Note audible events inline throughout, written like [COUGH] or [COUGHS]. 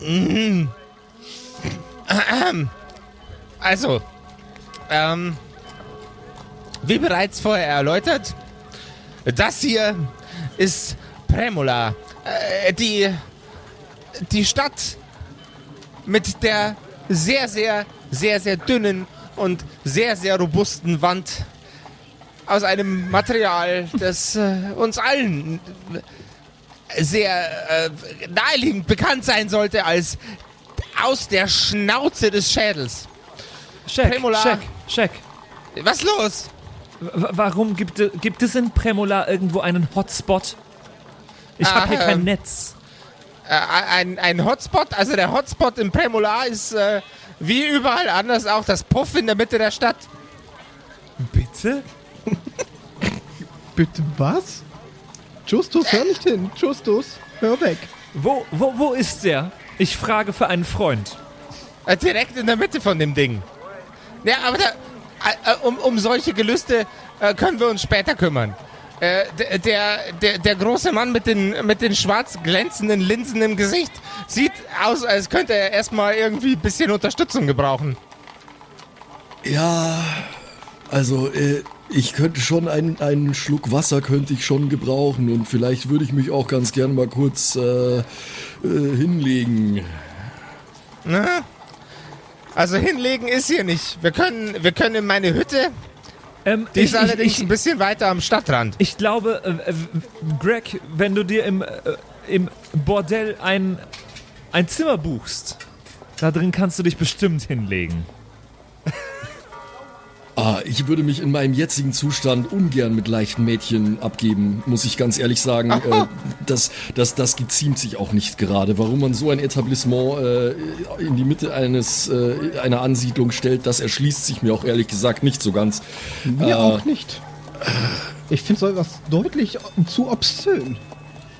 Mhm. [CLEARS THROAT] Also, ähm, wie bereits vorher erläutert, das hier ist Premola, äh, die, die Stadt mit der sehr, sehr, sehr, sehr dünnen und sehr, sehr robusten Wand aus einem Material, das äh, uns allen sehr äh, naheliegend bekannt sein sollte als aus der Schnauze des Schädels. Check, Premola. check, check. Was los? W warum gibt, es- gibt es in Premola irgendwo einen Hotspot? Ich Ah, habe hier kein ähm. Netz. Äh, ein, ein Hotspot, also der Hotspot im Premolar ist äh, wie überall anders auch das Puff in der Mitte der Stadt. Bitte? [LAUGHS] Bitte was? Justus, hör nicht hin. Justus, hör weg. Wo, wo, wo ist der? Ich frage für einen Freund. Äh, direkt in der Mitte von dem Ding. Ja, aber da, äh, äh, um, um solche Gelüste können wir uns später kümmern. Der, der, der, der große Mann mit den, mit den schwarz glänzenden Linsen im Gesicht sieht aus, als könnte er erstmal irgendwie ein bisschen Unterstützung gebrauchen. Ja, also äh, ich könnte schon einen, einen Schluck Wasser könnte ich schon gebrauchen und vielleicht würde ich mich auch ganz gern mal kurz äh, äh, hinlegen. Ne? Also hinlegen ist hier nicht. Wir können, wir können in meine Hütte. Ähm, Die ist ich, allerdings ich, ein bisschen weiter am Stadtrand. ich glaube, äh, äh, Greg, wenn du dir im, äh, im Bordell ein, ein Zimmer buchst, da drin kannst du dich bestimmt hinlegen. Ah, ich würde mich in meinem jetzigen Zustand ungern mit leichten Mädchen abgeben, muss ich ganz ehrlich sagen. Äh, das, das, das geziemt sich auch nicht gerade. Warum man so ein Etablissement äh, in die Mitte eines äh, einer Ansiedlung stellt, das erschließt sich mir auch ehrlich gesagt nicht so ganz. Mir Äh, auch nicht. Ich finde so etwas deutlich zu obszön.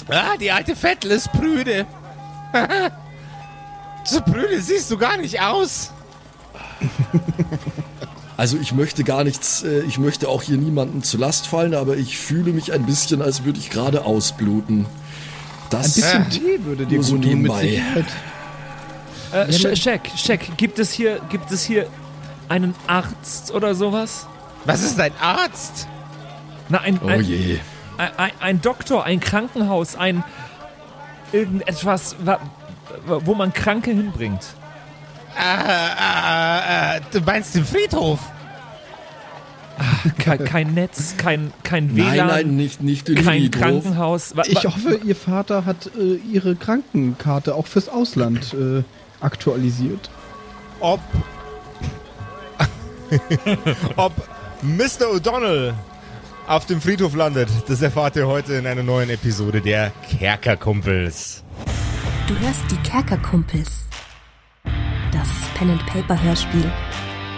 Ah, die alte Vettel ist prüde. so [LAUGHS] prüde siehst du gar nicht aus. [LAUGHS] Also ich möchte gar nichts, äh, ich möchte auch hier niemandem zu Last fallen, aber ich fühle mich ein bisschen, als würde ich gerade ausbluten. Ein Das bisschen Tee würde dir so gut tun, mit nebenbei. Sicherheit. Äh, Ja, Sch- ne- check, check. Gibt es hier, gibt es hier einen Arzt oder sowas? Was ist ein Arzt? Na, ein, Oh ein, je. ein, ein, ein Doktor, ein Krankenhaus, ein irgendetwas, wa- wo man Kranke hinbringt. Äh, äh, äh, du meinst den Friedhof? Kein, kein Netz, kein, kein Nein, WLAN, nein, nicht, nicht den kein Friedhof. Krankenhaus. Wa- Ich wa- hoffe, Ihr Vater hat äh, Ihre Krankenkarte auch fürs Ausland äh, aktualisiert. Ob. [LAUGHS] ob Mr. O'Donnell auf dem Friedhof landet, das erfahrt ihr heute in einer neuen Episode der Kerkerkumpels. Du hörst die Kerkerkumpels. Pen-and-Paper-Hörspiel.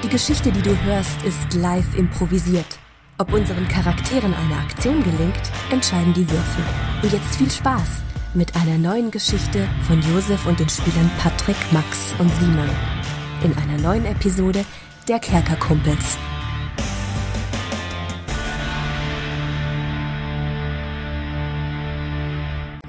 Die Geschichte, die du hörst, ist live improvisiert. Ob unseren Charakteren eine Aktion gelingt, entscheiden die Würfel. Und jetzt viel Spaß mit einer neuen Geschichte von Josef und den Spielern Patrick, Max und Simon. In einer neuen Episode der Kerkerkumpels.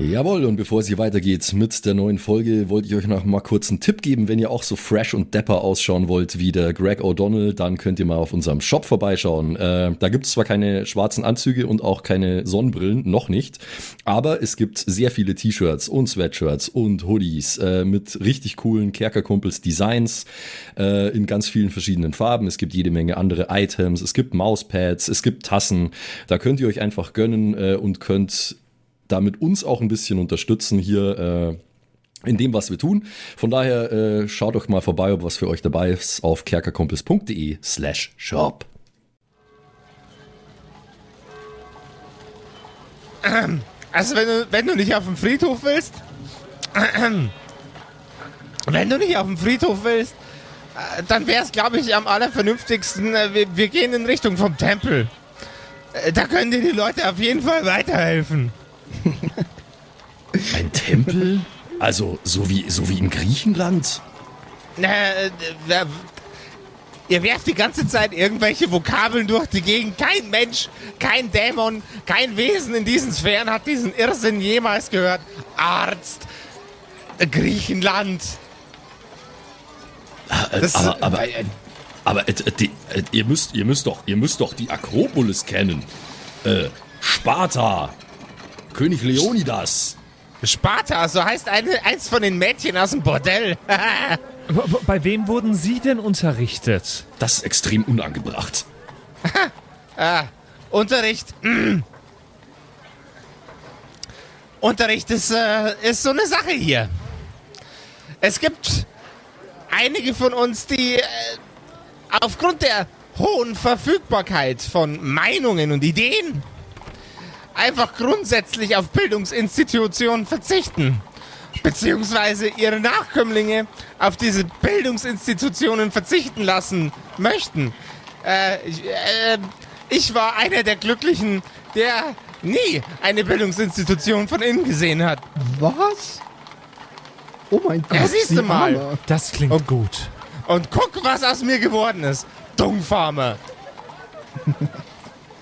Jawohl, und bevor es hier weitergeht mit der neuen Folge, wollte ich euch noch mal kurz einen Tipp geben. Wenn ihr auch so fresh und dapper ausschauen wollt wie der Greg O'Donnell, dann könnt ihr mal auf unserem Shop vorbeischauen. Äh, da gibt es zwar keine schwarzen Anzüge und auch keine Sonnenbrillen, noch nicht, aber es gibt sehr viele T-Shirts und Sweatshirts und Hoodies äh, mit richtig coolen Kerkerkumpels-Designs äh, in ganz vielen verschiedenen Farben. Es gibt jede Menge andere Items, es gibt Mauspads, es gibt Tassen. Da könnt ihr euch einfach gönnen äh, und könnt damit uns auch ein bisschen unterstützen hier äh, in dem, was wir tun. Von daher äh, schaut doch mal vorbei, ob was für euch dabei ist auf kerkerkumpels.de slash shop. Also wenn du, wenn du nicht auf dem Friedhof willst, wenn du nicht auf dem Friedhof willst, äh, dann wäre es, glaube ich, am allervernünftigsten, äh, wir, wir gehen in Richtung vom Tempel. Äh, Da können dir die Leute auf jeden Fall weiterhelfen. [LAUGHS] Ein Tempel? Also so wie, so wie in Griechenland? Äh, wer- Ihr werft die ganze Zeit irgendwelche Vokabeln durch die Gegend. Kein Mensch, kein Dämon, kein Wesen in diesen Sphären hat diesen Irrsinn jemals gehört. Arzt, Griechenland. Äh, Das- aber aber, äh, aber äh, die, äh, ihr, müsst, ihr, müsst doch, ihr müsst doch die Akropolis kennen. Äh, Sparta. König Leonidas. Sparta, so heißt eine, eins von den Mädchen aus dem Bordell. Bei wem wurden Sie denn unterrichtet? Das ist extrem unangebracht. [LAUGHS] Unterricht. mm. Unterricht ist, äh, ist so eine Sache hier. Es gibt einige von uns, die äh, aufgrund der hohen Verfügbarkeit von Meinungen und Ideen einfach grundsätzlich auf Bildungsinstitutionen verzichten. Beziehungsweise ihre Nachkömmlinge auf diese Bildungsinstitutionen verzichten lassen möchten. Äh, ich, äh, ich war einer der Glücklichen, der nie eine Bildungsinstitution von innen gesehen hat. Was? Oh mein Gott. Ja, siehst du mal. Arme. Das klingt gut. Und guck, was aus mir geworden ist. Dungfarmer. [LAUGHS]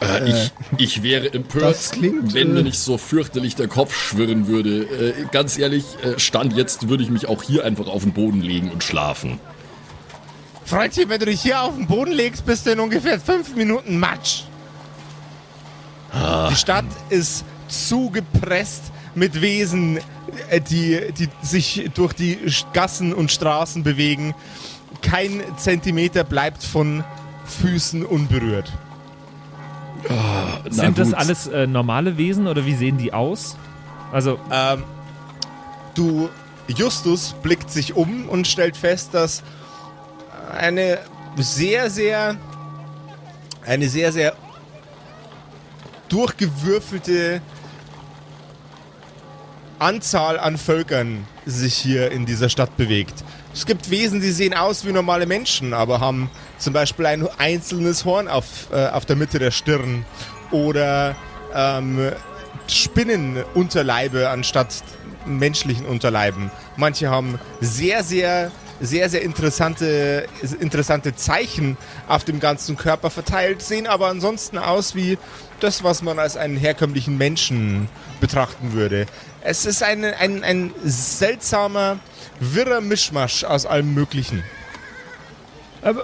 Äh, ich, ich wäre empört, klingt, wenn mir äh, nicht so fürchterlich der Kopf schwirren würde. Äh, ganz ehrlich, äh, Stand jetzt würde ich mich auch hier einfach auf den Boden legen und schlafen. Freundchen, wenn du dich hier auf den Boden legst, bist du in ungefähr fünf Minuten Matsch. Die Stadt ist zugepresst mit Wesen, äh, die, die sich durch die Gassen und Straßen bewegen. Kein Zentimeter bleibt von Füßen unberührt. Na Sind das gut. alles äh, normale Wesen oder wie sehen die aus? Also, Ähm, du, Justus blickt sich um und stellt fest, dass eine sehr, sehr, eine sehr, sehr durchgewürfelte Anzahl an Völkern sich hier in dieser Stadt bewegt. Es gibt Wesen, die sehen aus wie normale Menschen, aber haben zum Beispiel ein einzelnes Horn auf, äh, auf der Mitte der Stirn oder ähm, Spinnenunterleibe anstatt menschlichen Unterleiben. Manche haben sehr, sehr, sehr, sehr interessante, interessante Zeichen auf dem ganzen Körper verteilt, sehen aber ansonsten aus wie das, was man als einen herkömmlichen Menschen betrachten würde. Es ist ein, ein, ein seltsamer, wirrer Mischmasch aus allem Möglichen. aber,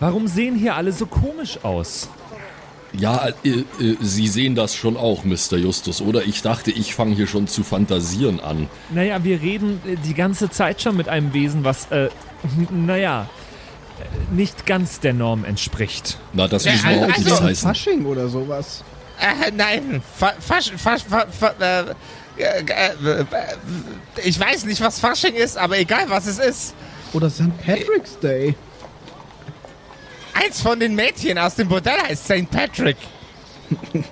warum sehen hier alle so komisch aus? Ja, äh, äh, Sie sehen das schon auch, Mr. Justus, oder? Ich dachte, ich fange hier schon zu fantasieren an. Naja, wir reden äh, die ganze Zeit schon mit einem Wesen, was, äh, [LAUGHS] naja, äh, nicht ganz der Norm entspricht. Na, das wir auch, also- das Wegen heißt. Fasching oder sowas. Äh, nein, fa fasch, fasch, fa fa äh, äh, äh, äh, ich weiß nicht, was Fasching ist, aber egal, was es ist. Oder St. Patrick's Day. Eins von den Mädchen aus dem Bordell heißt St. Patrick. [LAUGHS]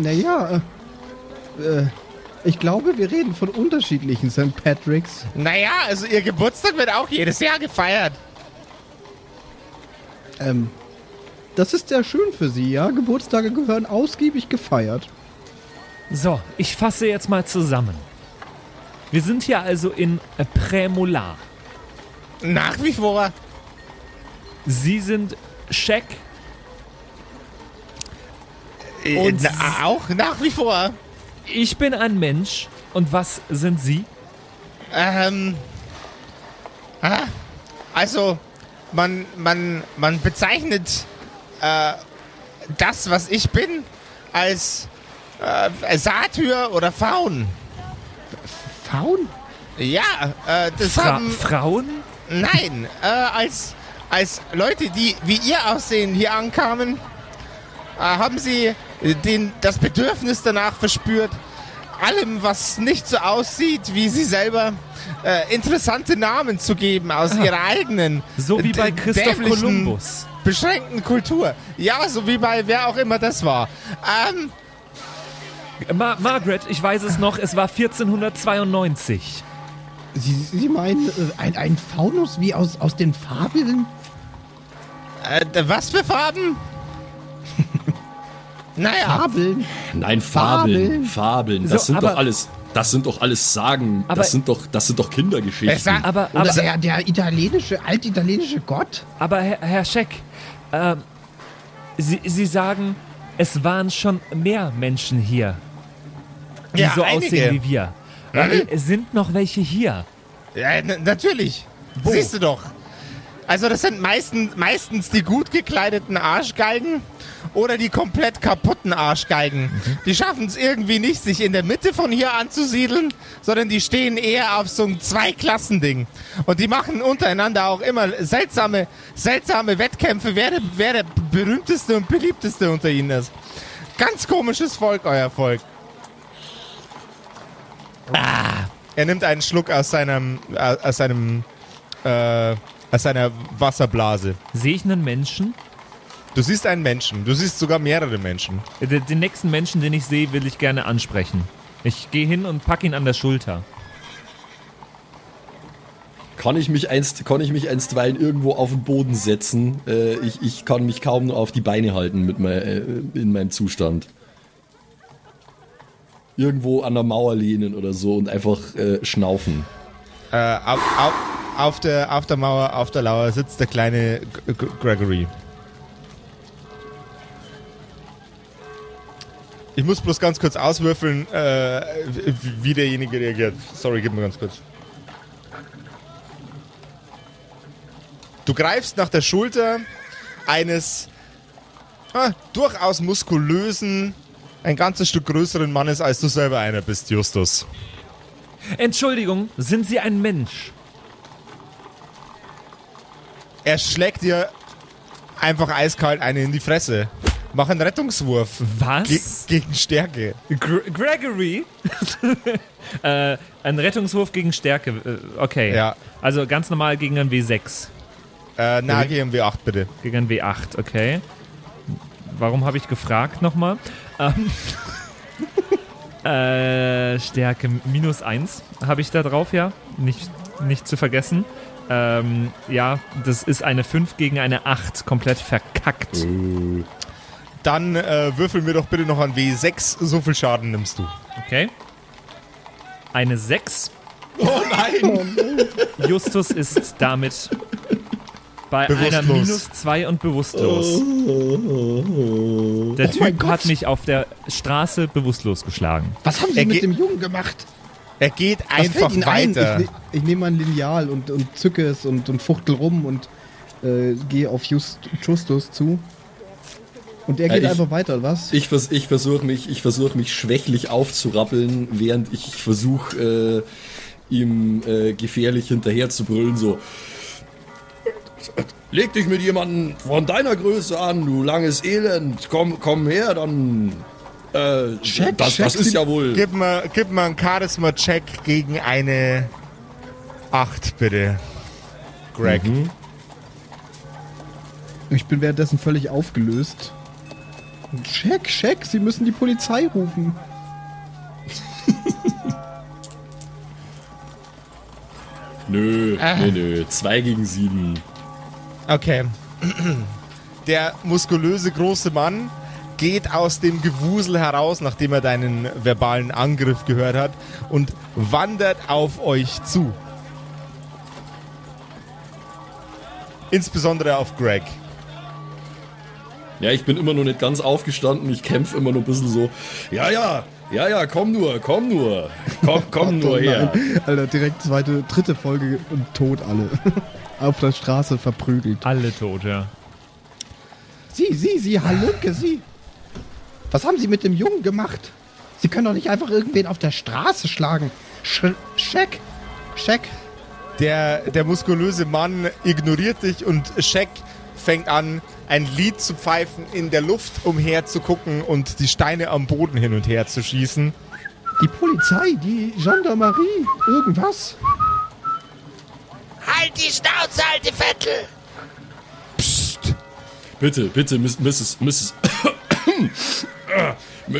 Naja, äh, äh, ich glaube, wir reden von unterschiedlichen St. Patricks. Naja, also ihr Geburtstag wird auch jedes Jahr gefeiert. Ähm, das ist sehr schön für Sie, ja? Geburtstage gehören ausgiebig gefeiert. So, ich fasse jetzt mal zusammen. Wir sind hier also in Prämolar. Nach wie vor. Sie sind Shaq Äh, Und na, auch nach wie vor. Ich bin ein Mensch. Und was sind Sie? Ähm. Ah, also, man, man, man bezeichnet äh, das, was ich bin, als äh, Satyr oder Faun. Faun? Ja, äh, das Fra haben. Frauen? Nein, äh, als, als Leute, die wie ihr aussehen, hier ankamen, äh, haben sie den, das Bedürfnis danach verspürt, allem, was nicht so aussieht wie sie selber, äh, interessante Namen zu geben aus ihrer eigenen So wie bei Christoph Kolumbus. beschränkten Kultur. Ja, so wie bei wer auch immer das war. Ähm, Ma Margaret, ich weiß es noch, es war 1492. Sie, Sie meinen äh, ein, ein Faunus wie aus, aus den Fabeln? äh, was für Farben? [LAUGHS] naja, Fabeln? Nein, Fabeln. Fabeln. Fabeln. Das So, sind doch alles. Das sind doch alles Sagen. Aber- das sind doch, das sind doch Kindergeschichten. Aber, Oder aber, der, der italienische, altitalienische Gott? aber Herr, Herr Scheck, ähm, Sie, Sie sagen, es waren schon mehr Menschen hier. Die Ja, so einige. aussehen wie wir. Äh, Es sind noch welche hier. Ja, natürlich. Siehst du doch. Also das sind meistens, meistens die gut gekleideten Arschgeigen oder die komplett kaputten Arschgeigen. Die schaffen es irgendwie nicht, sich in der Mitte von hier anzusiedeln, sondern die stehen eher auf so einem Zweiklassending. Und die machen untereinander auch immer seltsame, seltsame Wettkämpfe, wer der, wer der berühmteste und beliebteste unter ihnen ist. Ganz komisches Volk, euer Volk. Ah, er nimmt einen Schluck aus seinem, äh, aus seinem, äh, aus seiner Wasserblase. Sehe ich einen Menschen? Du siehst einen Menschen. Du siehst sogar mehrere Menschen. Den, den nächsten Menschen, den ich sehe, will ich gerne ansprechen. Ich gehe hin und pack ihn an der Schulter. Kann ich mich einst, kann ich mich einstweilen irgendwo auf den Boden setzen? Äh, ich, ich kann mich kaum noch auf die Beine halten mit mein, äh, in meinem Zustand. Irgendwo an der Mauer lehnen oder so und einfach äh, schnaufen. Äh, auf, auf, auf, der, auf der Mauer, auf der Lauer sitzt der kleine G G Gregory. Ich muss bloß ganz kurz auswürfeln, äh, wie- derjenige reagiert. Sorry, gib mir ganz kurz. Du greifst nach der Schulter eines ah, durchaus muskulösen, ein ganzes Stück größeren Mannes, als du selber einer bist, Justus. Entschuldigung, sind Sie ein Mensch? Er schlägt dir einfach eiskalt eine in die Fresse. Mach einen Rettungswurf. Was? Ge gegen Stärke. Gr Gregory? [LAUGHS] äh, ein Rettungswurf gegen Stärke. äh, Okay. Ja. Also ganz normal gegen ein W6. Äh, na, geh im W8 bitte. Gegen ein W8, okay. Warum habe ich gefragt nochmal? Ähm, [LAUGHS] äh, Stärke minus 1 habe ich da drauf, ja. Nicht, nicht zu vergessen. Ähm, ja, das ist eine 5 gegen eine 8. Komplett verkackt. Dann äh, würfel mir doch bitte noch ein W6. So viel Schaden nimmst du. Okay. Eine 6. Oh nein! Justus ist damit bei einer Bewusstlos. minus 2 und bewusstlos. Der Oh mein Typ hat mich auf der Straße bewusstlos geschlagen. Was haben Sie Er mit dem Jungen gemacht? Er geht Was einfach Ihnen ein? weiter. Ich, ne- ich nehme ein Lineal und, und zücke es und, und fuchtel rum und äh, gehe auf Just, Justus zu. Und er Ja, geht ich- einfach weiter, was? Ich, vers ich versuche mich, ich versuch mich schwächlich aufzurappeln, während ich versuche, äh, ihm äh, gefährlich hinterher zu brüllen, so. Leg dich mit jemandem von deiner Größe an, du langes Elend. Komm, komm her, dann. Äh, Check, das, check das ist ja wohl. Gib mir, gib mir einen Charisma-Check gegen eine 8, bitte. Greg. Ich bin währenddessen völlig aufgelöst. Check, check, Sie müssen die Polizei rufen. Nö, Ah. nö, nö. Zwei gegen sieben. Okay. Der muskulöse große Mann geht aus dem Gewusel heraus, nachdem er deinen verbalen Angriff gehört hat, und wandert auf euch zu. Insbesondere auf Greg. Ja, ich bin immer noch nicht ganz aufgestanden. Ich kämpfe immer noch ein bisschen so. Ja, ja, ja, ja, komm nur, komm nur. Komm, komm nur her. Alter, direkt zweite, dritte Folge und tot alle. Auf der Straße verprügelt. Alle tot, ja. Sie, Sie, Sie, Halunke, Sie. Was haben Sie mit dem Jungen gemacht? Sie können doch nicht einfach irgendwen auf der Straße schlagen. Sch check, check. Der, der muskulöse Mann ignoriert dich und Shaq fängt an, ein Lied zu pfeifen, in der Luft umher zu gucken und die Steine am Boden hin und her zu schießen. Die Polizei, die Gendarmerie, irgendwas. Halt die Schnauze, alte Vettel! Psst. Bitte, bitte, Miss- Mrs. Mrs.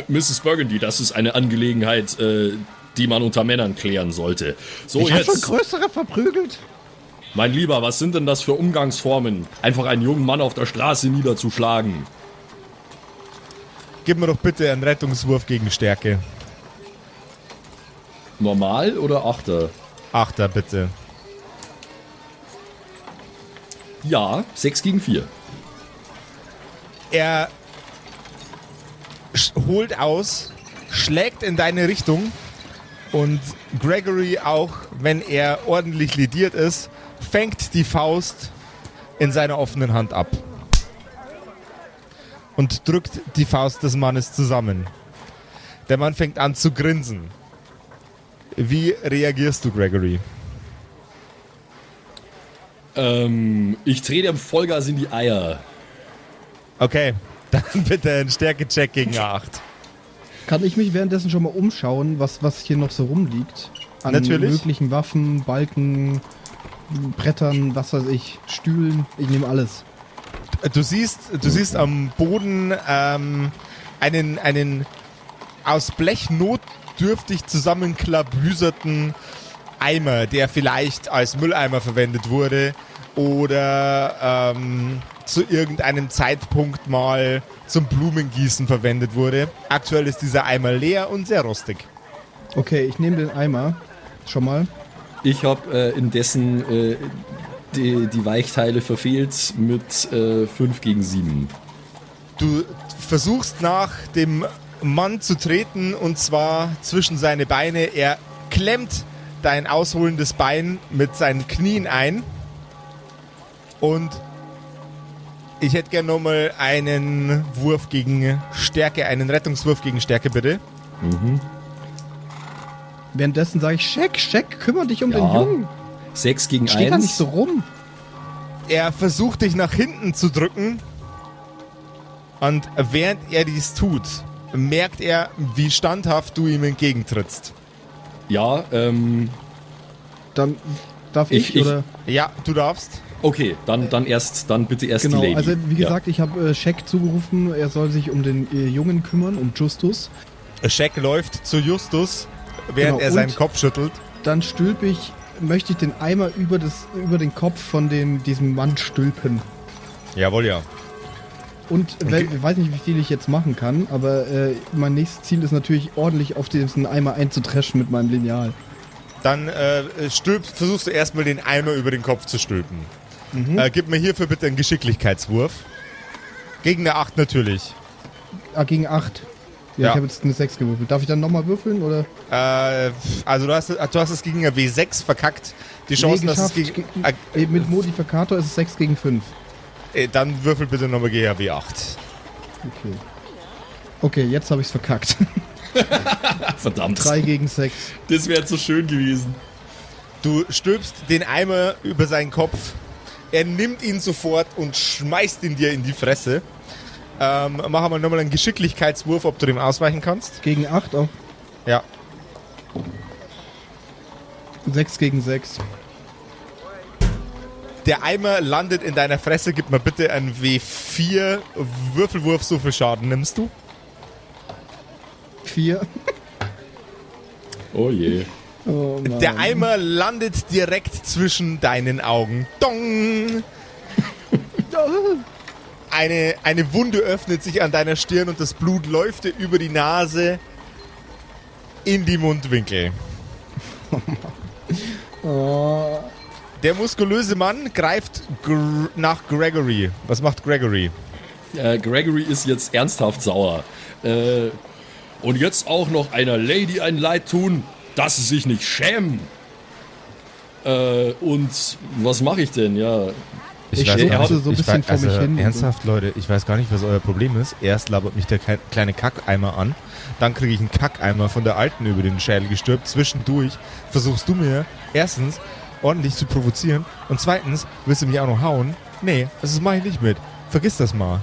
Mrs. Burgundy, das ist eine Angelegenheit, äh, die man unter Männern klären sollte. So, ich habe schon jetzt, größere verprügelt. mein Lieber, was sind denn das für Umgangsformen? Einfach einen jungen Mann auf der Straße niederzuschlagen. Gib mir doch bitte einen Rettungswurf gegen Stärke. Normal oder Achter? Achter, bitte. Ja, 6 gegen 4. Er holt aus schlägt in deine Richtung und Gregory, auch wenn er ordentlich lediert ist, fängt die Faust in seiner offenen Hand ab und drückt die Faust des Mannes zusammen. Der Mann fängt an zu grinsen. Wie reagierst du, Gregory? Ähm, ich trete am Vollgas in die Eier. Okay, [LAUGHS] dann bitte ein Stärke-Check gegen 8. Kann ich mich währenddessen schon mal umschauen, was, was hier noch so rumliegt? An Natürlich. möglichen Waffen, Balken, Brettern, was weiß ich, Stühlen. Ich nehme alles. Du siehst, du siehst am Boden ähm, einen, einen aus Blech notdürftig zusammenklabüserten Eimer, der vielleicht als Mülleimer verwendet wurde oder ähm, zu irgendeinem Zeitpunkt mal zum Blumengießen verwendet wurde. Aktuell ist dieser Eimer leer und sehr rostig. Okay, ich nehme den Eimer schon mal. Ich habe äh, indessen äh, die, die Weichteile verfehlt mit äh, 5 gegen 7. Du versuchst nach dem Mann zu treten und zwar zwischen seine Beine. Er klemmt dein ausholendes Bein mit seinen Knien ein. Und ich hätte gerne nochmal einen Wurf gegen Stärke, einen Rettungswurf gegen Stärke, bitte. Währenddessen sage ich, Scheck, Scheck, kümmere dich um Ja. den Jungen. 6 gegen Steh da nicht 1. so rum. Er versucht dich nach hinten zu drücken. Und während er dies tut, merkt er, wie standhaft du ihm entgegentrittst. Ja, ähm, Dann darf Ich- ich, ich- oder? Ja, du darfst. Okay, dann, dann erst, dann bitte erst Genau, die Lady. also wie Ja. gesagt, ich habe äh, Scheck zugerufen, er soll sich um den äh, Jungen kümmern, um Justus. Shaq läuft zu Justus, während Genau, er seinen Kopf schüttelt. Dann stülpe ich, möchte ich den Eimer über, das, über den Kopf von dem, diesem Mann stülpen. Jawohl, ja. Und we- ich weiß nicht, wie viel ich jetzt machen kann, aber äh, mein nächstes Ziel ist natürlich ordentlich auf diesen Eimer einzutreschen mit meinem Lineal. Dann äh, stülpst, versuchst du erstmal den Eimer über den Kopf zu stülpen. Äh, gib mir hierfür bitte einen Geschicklichkeitswurf. Gegen eine 8 natürlich. Ah, gegen 8. Ja, Ja. ich habe jetzt eine 6 gewürfelt. Darf ich dann nochmal würfeln oder? Äh, also du hast, du hast es gegen eine W6 verkackt. Die Chance, dass es gegen... Ge- äh, mit Modifikator ist es 6 gegen 5. Äh, dann würfel bitte nochmal gegen eine W8. Okay. Okay, jetzt habe ich es verkackt. [LAUGHS] Verdammt. 3 gegen 6. Das wäre so schön gewesen. Du stülpst den Eimer über seinen Kopf. Er nimmt ihn sofort und schmeißt ihn dir in die Fresse. Ähm, mach mal nochmal einen Geschicklichkeitswurf, ob du dem ausweichen kannst. Gegen 8 auch. Ja. 6 gegen 6. Der Eimer landet in deiner Fresse. Gib mir bitte einen W4 Würfelwurf. So viel Schaden nimmst du. 4. Oh je. Oh. Der Eimer landet direkt zwischen deinen Augen. Dong! Eine, eine Wunde öffnet sich an deiner Stirn und das Blut läuft dir über die Nase in die Mundwinkel. Oh. Der muskulöse Mann greift gr nach Gregory. Was macht Gregory? Äh, Gregory ist jetzt ernsthaft sauer. Äh, und jetzt auch noch einer Lady ein Leid tun, dass sie sich nicht schämen. Äh, und was mache ich denn? Ja, Ich weiß schubse gar so ein bisschen vor mich hin. Ernsthaft, Leute, ich weiß gar nicht, was euer Problem ist. Erst labert mich der kle- kleine Kackeimer an, dann kriege ich einen Kackeimer von der Alten über den Schädel gestülpt. Zwischendurch versuchst du mir erstens ordentlich zu provozieren und zweitens willst du mich auch noch hauen. Nee, das mache ich nicht mit. Vergiss das mal.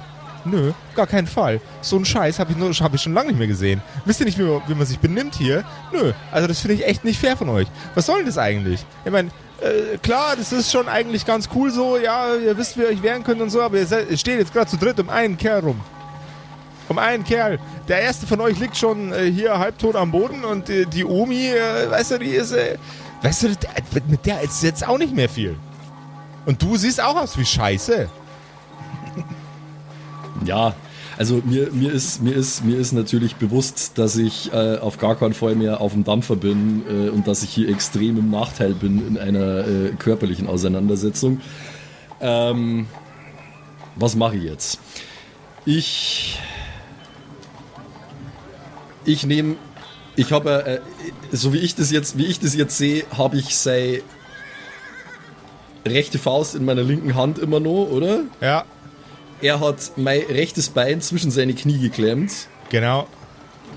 Nö, gar keinen Fall. So einen Scheiß habe ich, hab ich schon lange nicht mehr gesehen. Wisst ihr nicht, wie, man- wie man sich benimmt hier? Nö, also das finde ich echt nicht fair von euch. Was soll denn das eigentlich? Ich meine, äh, klar, das ist schon eigentlich ganz cool so, ja, ihr wisst, wie ihr euch wehren könnt und so, aber ihr, seid, steht jetzt gerade zu dritt um einen Kerl rum. Um einen Kerl. Der erste von euch liegt schon äh, hier halbtot am Boden und äh, die Omi, äh, weißt du, die ist, äh, weißt du, mit der ist jetzt auch nicht mehr viel. Und du siehst auch aus wie Scheiße. Ja. Also mir, mir, ist, mir, ist, mir ist natürlich bewusst, dass ich äh, auf gar keinen Fall mehr auf dem Dampfer bin äh, und dass ich hier extrem im Nachteil bin in einer äh, körperlichen Auseinandersetzung. Ähm, was mache ich jetzt? Ich ich nehme, ich habe, äh, so wie ich das jetzt, wie ich das jetzt sehe, habe ich sei rechte Faust in meiner linken Hand immer noch, oder? Ja, Er hat mein rechtes Bein zwischen seine Knie geklemmt. genau.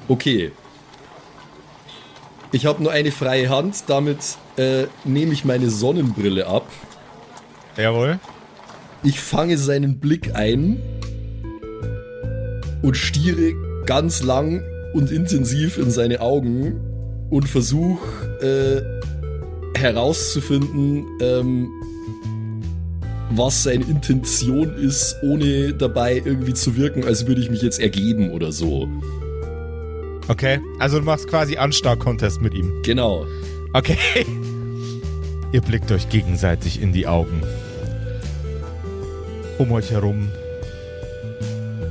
Okay. Ich habe nur eine freie Hand, damit äh, nehme ich meine Sonnenbrille ab. Jawohl. Ich fange seinen Blick ein und stiere ganz lang und intensiv in seine Augen und versuche äh, herauszufinden, ähm, was seine Intention ist, ohne dabei irgendwie zu wirken, als würde ich mich jetzt ergeben oder so. Okay, also du machst quasi Anstar-Contest mit ihm. Genau. Okay. [LAUGHS] Ihr blickt euch gegenseitig in die Augen. Um euch herum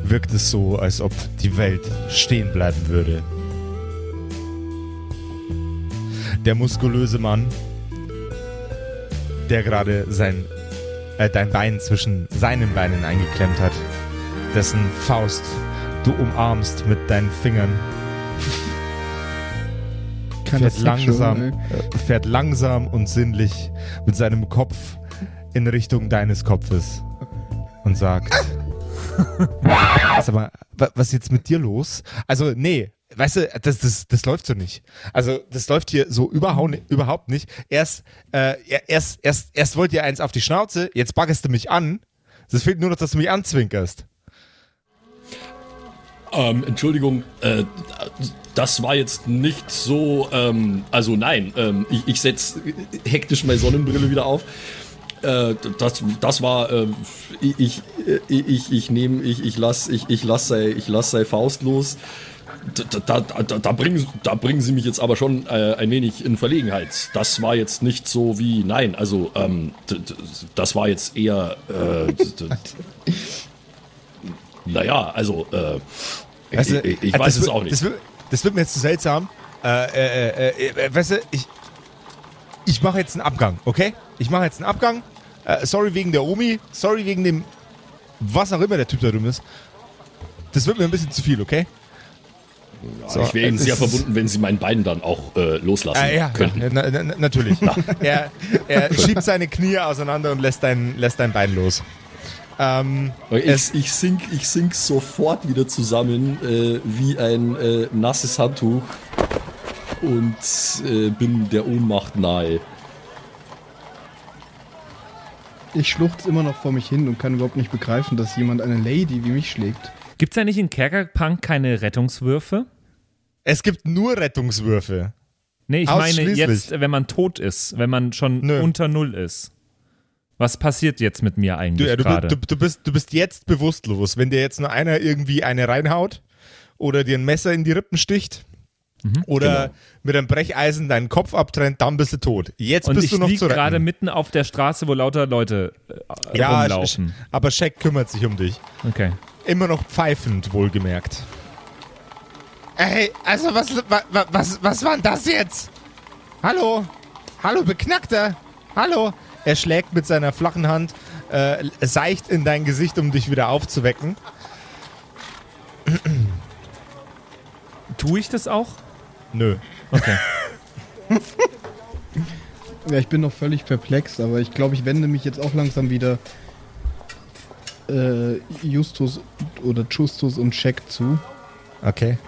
wirkt es so, als ob die Welt stehen bleiben würde. Der muskulöse Mann, der gerade sein äh, dein Bein zwischen seinen Beinen eingeklemmt hat, dessen Faust du umarmst mit deinen Fingern, Keine fährt langsam, Sexual, äh, fährt langsam und sinnlich mit seinem Kopf in Richtung deines Kopfes und sagt: [LAUGHS] Sag mal, wa- was ist jetzt mit dir los? Also, nee, weißt du, das, das, das läuft so nicht. Also, das läuft hier so überhaupt, überhaupt nicht. Erst, äh, er- erst, erst, erst wollt ihr eins auf die Schnauze, jetzt baggerst du mich an. Es fehlt nur noch, dass du mich anzwinkerst. Ähm, Entschuldigung, äh, das war jetzt nicht so, ähm, also nein, ähm, ich, ich setz hektisch meine Sonnenbrille wieder auf. Äh, das, das war, äh, ich, ich, ich, ich nehme, ich, ich lass, ich, ich lass sei, lass sei Faust los. Da, da, da, bringen, da bringen sie mich jetzt aber schon äh, ein wenig in Verlegenheit. Das war jetzt nicht so wie, nein, also ähm, das war jetzt eher, äh, [LAUGHS] naja, also äh, Weißt du, ich, ich weiß es wird- auch nicht. Das wird, das wird mir jetzt zu seltsam. Äh, äh, äh, äh, weißt du, ich, ich mache jetzt einen Abgang, okay? Ich mache jetzt einen Abgang. Sorry wegen der Omi, sorry wegen dem, was auch immer der Typ da drüben ist. Das wird mir ein bisschen zu viel, okay? So, ich wäre Ihnen sehr verbunden, wenn Sie mein Bein dann auch äh, loslassen Äh, ja, könnten. ja na, na, na, natürlich. [LAUGHS] er, er schiebt seine Knie auseinander und lässt dein, lässt dein Bein los. Ähm, Ich, es- ich, sink, ich sink sofort wieder zusammen äh, wie ein äh, nasses Handtuch und äh, bin der Ohnmacht nahe. Ich schluchze immer noch vor mich hin und kann überhaupt nicht begreifen, dass jemand eine Lady wie mich schlägt. Gibt's ja nicht in Kerkerpunk keine Rettungswürfe? es gibt nur Rettungswürfe. Nee, ich meine jetzt, wenn man tot ist, wenn man schon Nö. unter Null ist. Was passiert jetzt mit mir eigentlich ja, du, gerade? du, du, bist, du bist jetzt bewusstlos. Wenn dir jetzt nur einer irgendwie eine reinhaut oder dir ein Messer in die Rippen sticht oder genau. mit einem Brecheisen deinen Kopf abtrennt, dann bist du tot. Jetzt Und bist du noch zu retten. gerade mitten auf der Straße, wo lauter Leute äh, ja, rumlaufen. Sch- aber Shaq kümmert sich um dich. Okay. Immer noch pfeifend, wohlgemerkt. Ey, also was, wa- wa- was, was war denn das jetzt? Hallo? Hallo, Beknackter? Hallo? Er schlägt mit seiner flachen Hand äh, seicht in dein Gesicht, um dich wieder aufzuwecken. Tue ich das auch? Nö. Okay. [LAUGHS] Ja, ich bin noch völlig perplex, aber ich glaube, ich wende mich jetzt auch langsam wieder äh, Justus oder Justus und Check zu. Okay.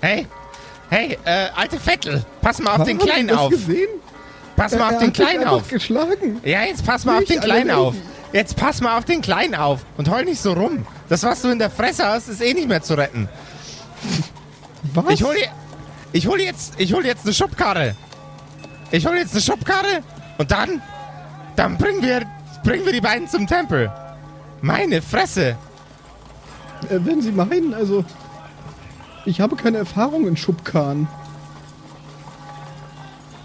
Hey, hey, äh, alte Vettel, pass mal auf den Haben Sie Kleinen das auf. gesehen? Pass mal Er auf den Kleinen auf. geschlagen. Ja, jetzt pass mal auf den Kleinen auf. Jetzt pass mal auf den Kleinen auf und heul nicht so rum. Das, was du in der Fresse hast, ist eh nicht mehr zu retten. Was? Ich hol, je- ich hol jetzt, ich hol jetzt eine Schubkarre. Ich hol jetzt eine Schubkarre und dann, dann bringen wir, bringen wir die beiden zum Tempel. Meine Fresse. Äh, wenn Sie meinen, also. Ich habe keine Erfahrung in Schubkarren.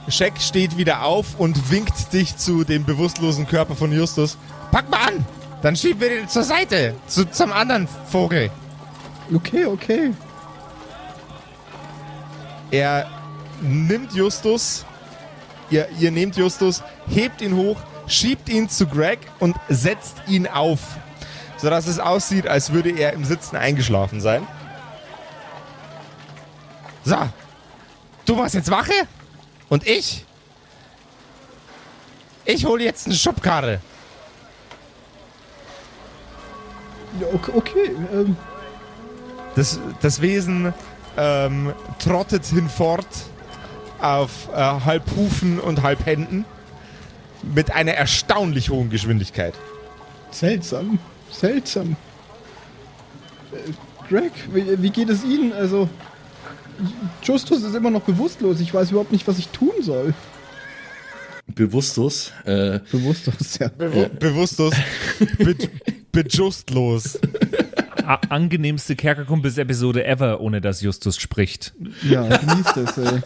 Scheck steht wieder auf und winkt dich zu dem bewusstlosen Körper von Justus. Pack mal an! Dann schieben wir den zur Seite, zu, zum anderen Vogel. Okay, okay. Er nimmt Justus, ihr, ihr nehmt Justus, hebt ihn hoch, schiebt ihn zu Greg und setzt ihn auf, sodass es aussieht, als würde er im Sitzen eingeschlafen sein. So, du machst jetzt Wache und ich, ich hole jetzt eine Schubkarre. Ja, okay, okay ähm, Das, das Wesen ähm, trottet hinfort auf äh, halb Hufen und halb Händen mit einer erstaunlich hohen Geschwindigkeit. seltsam. Seltsam. Äh, Greg, wie, wie geht es Ihnen? Also, Justus ist immer noch bewusstlos. Ich weiß überhaupt nicht, was ich tun soll. Bewusstlos. Äh, Bewusstlos, ja. Bewu bewusstlos, be [LAUGHS] bejustlos. A angenehmste Kerkerkumpels-Episode ever, ohne dass Justus spricht. Ja, genießt es, ey.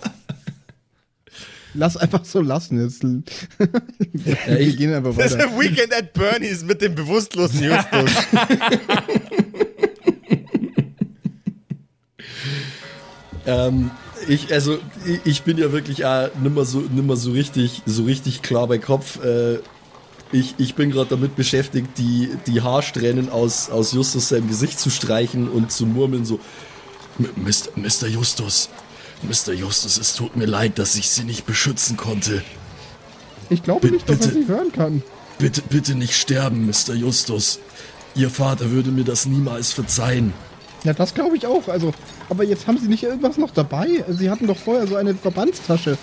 Lass einfach so lassen jetzt. [LAUGHS] Wir ich- gehen einfach Das ist weiter. ein Weekend at Bernie's mit dem bewusstlosen Justus. [LAUGHS] Ähm, ich, also, ich, ich bin ja wirklich äh, nimmer so, nimmer so richtig, so richtig klar bei Kopf. Äh, ich, ich bin gerade damit beschäftigt, die, die Haarsträhnen aus, aus Justus seinem Gesicht zu streichen und zu murmeln so, "M- Mr. Mr. Justus, Mr. Justus, es tut mir leid, dass ich Sie nicht beschützen konnte. Ich glaube nicht, dass er Bitte. sie hören kann. Bitte, bitte nicht sterben, Mr. Justus. Ihr Vater würde mir das niemals verzeihen. Ja, das glaube ich auch. Also, aber jetzt haben sie nicht irgendwas noch dabei. Sie hatten doch vorher so eine Verbandstasche.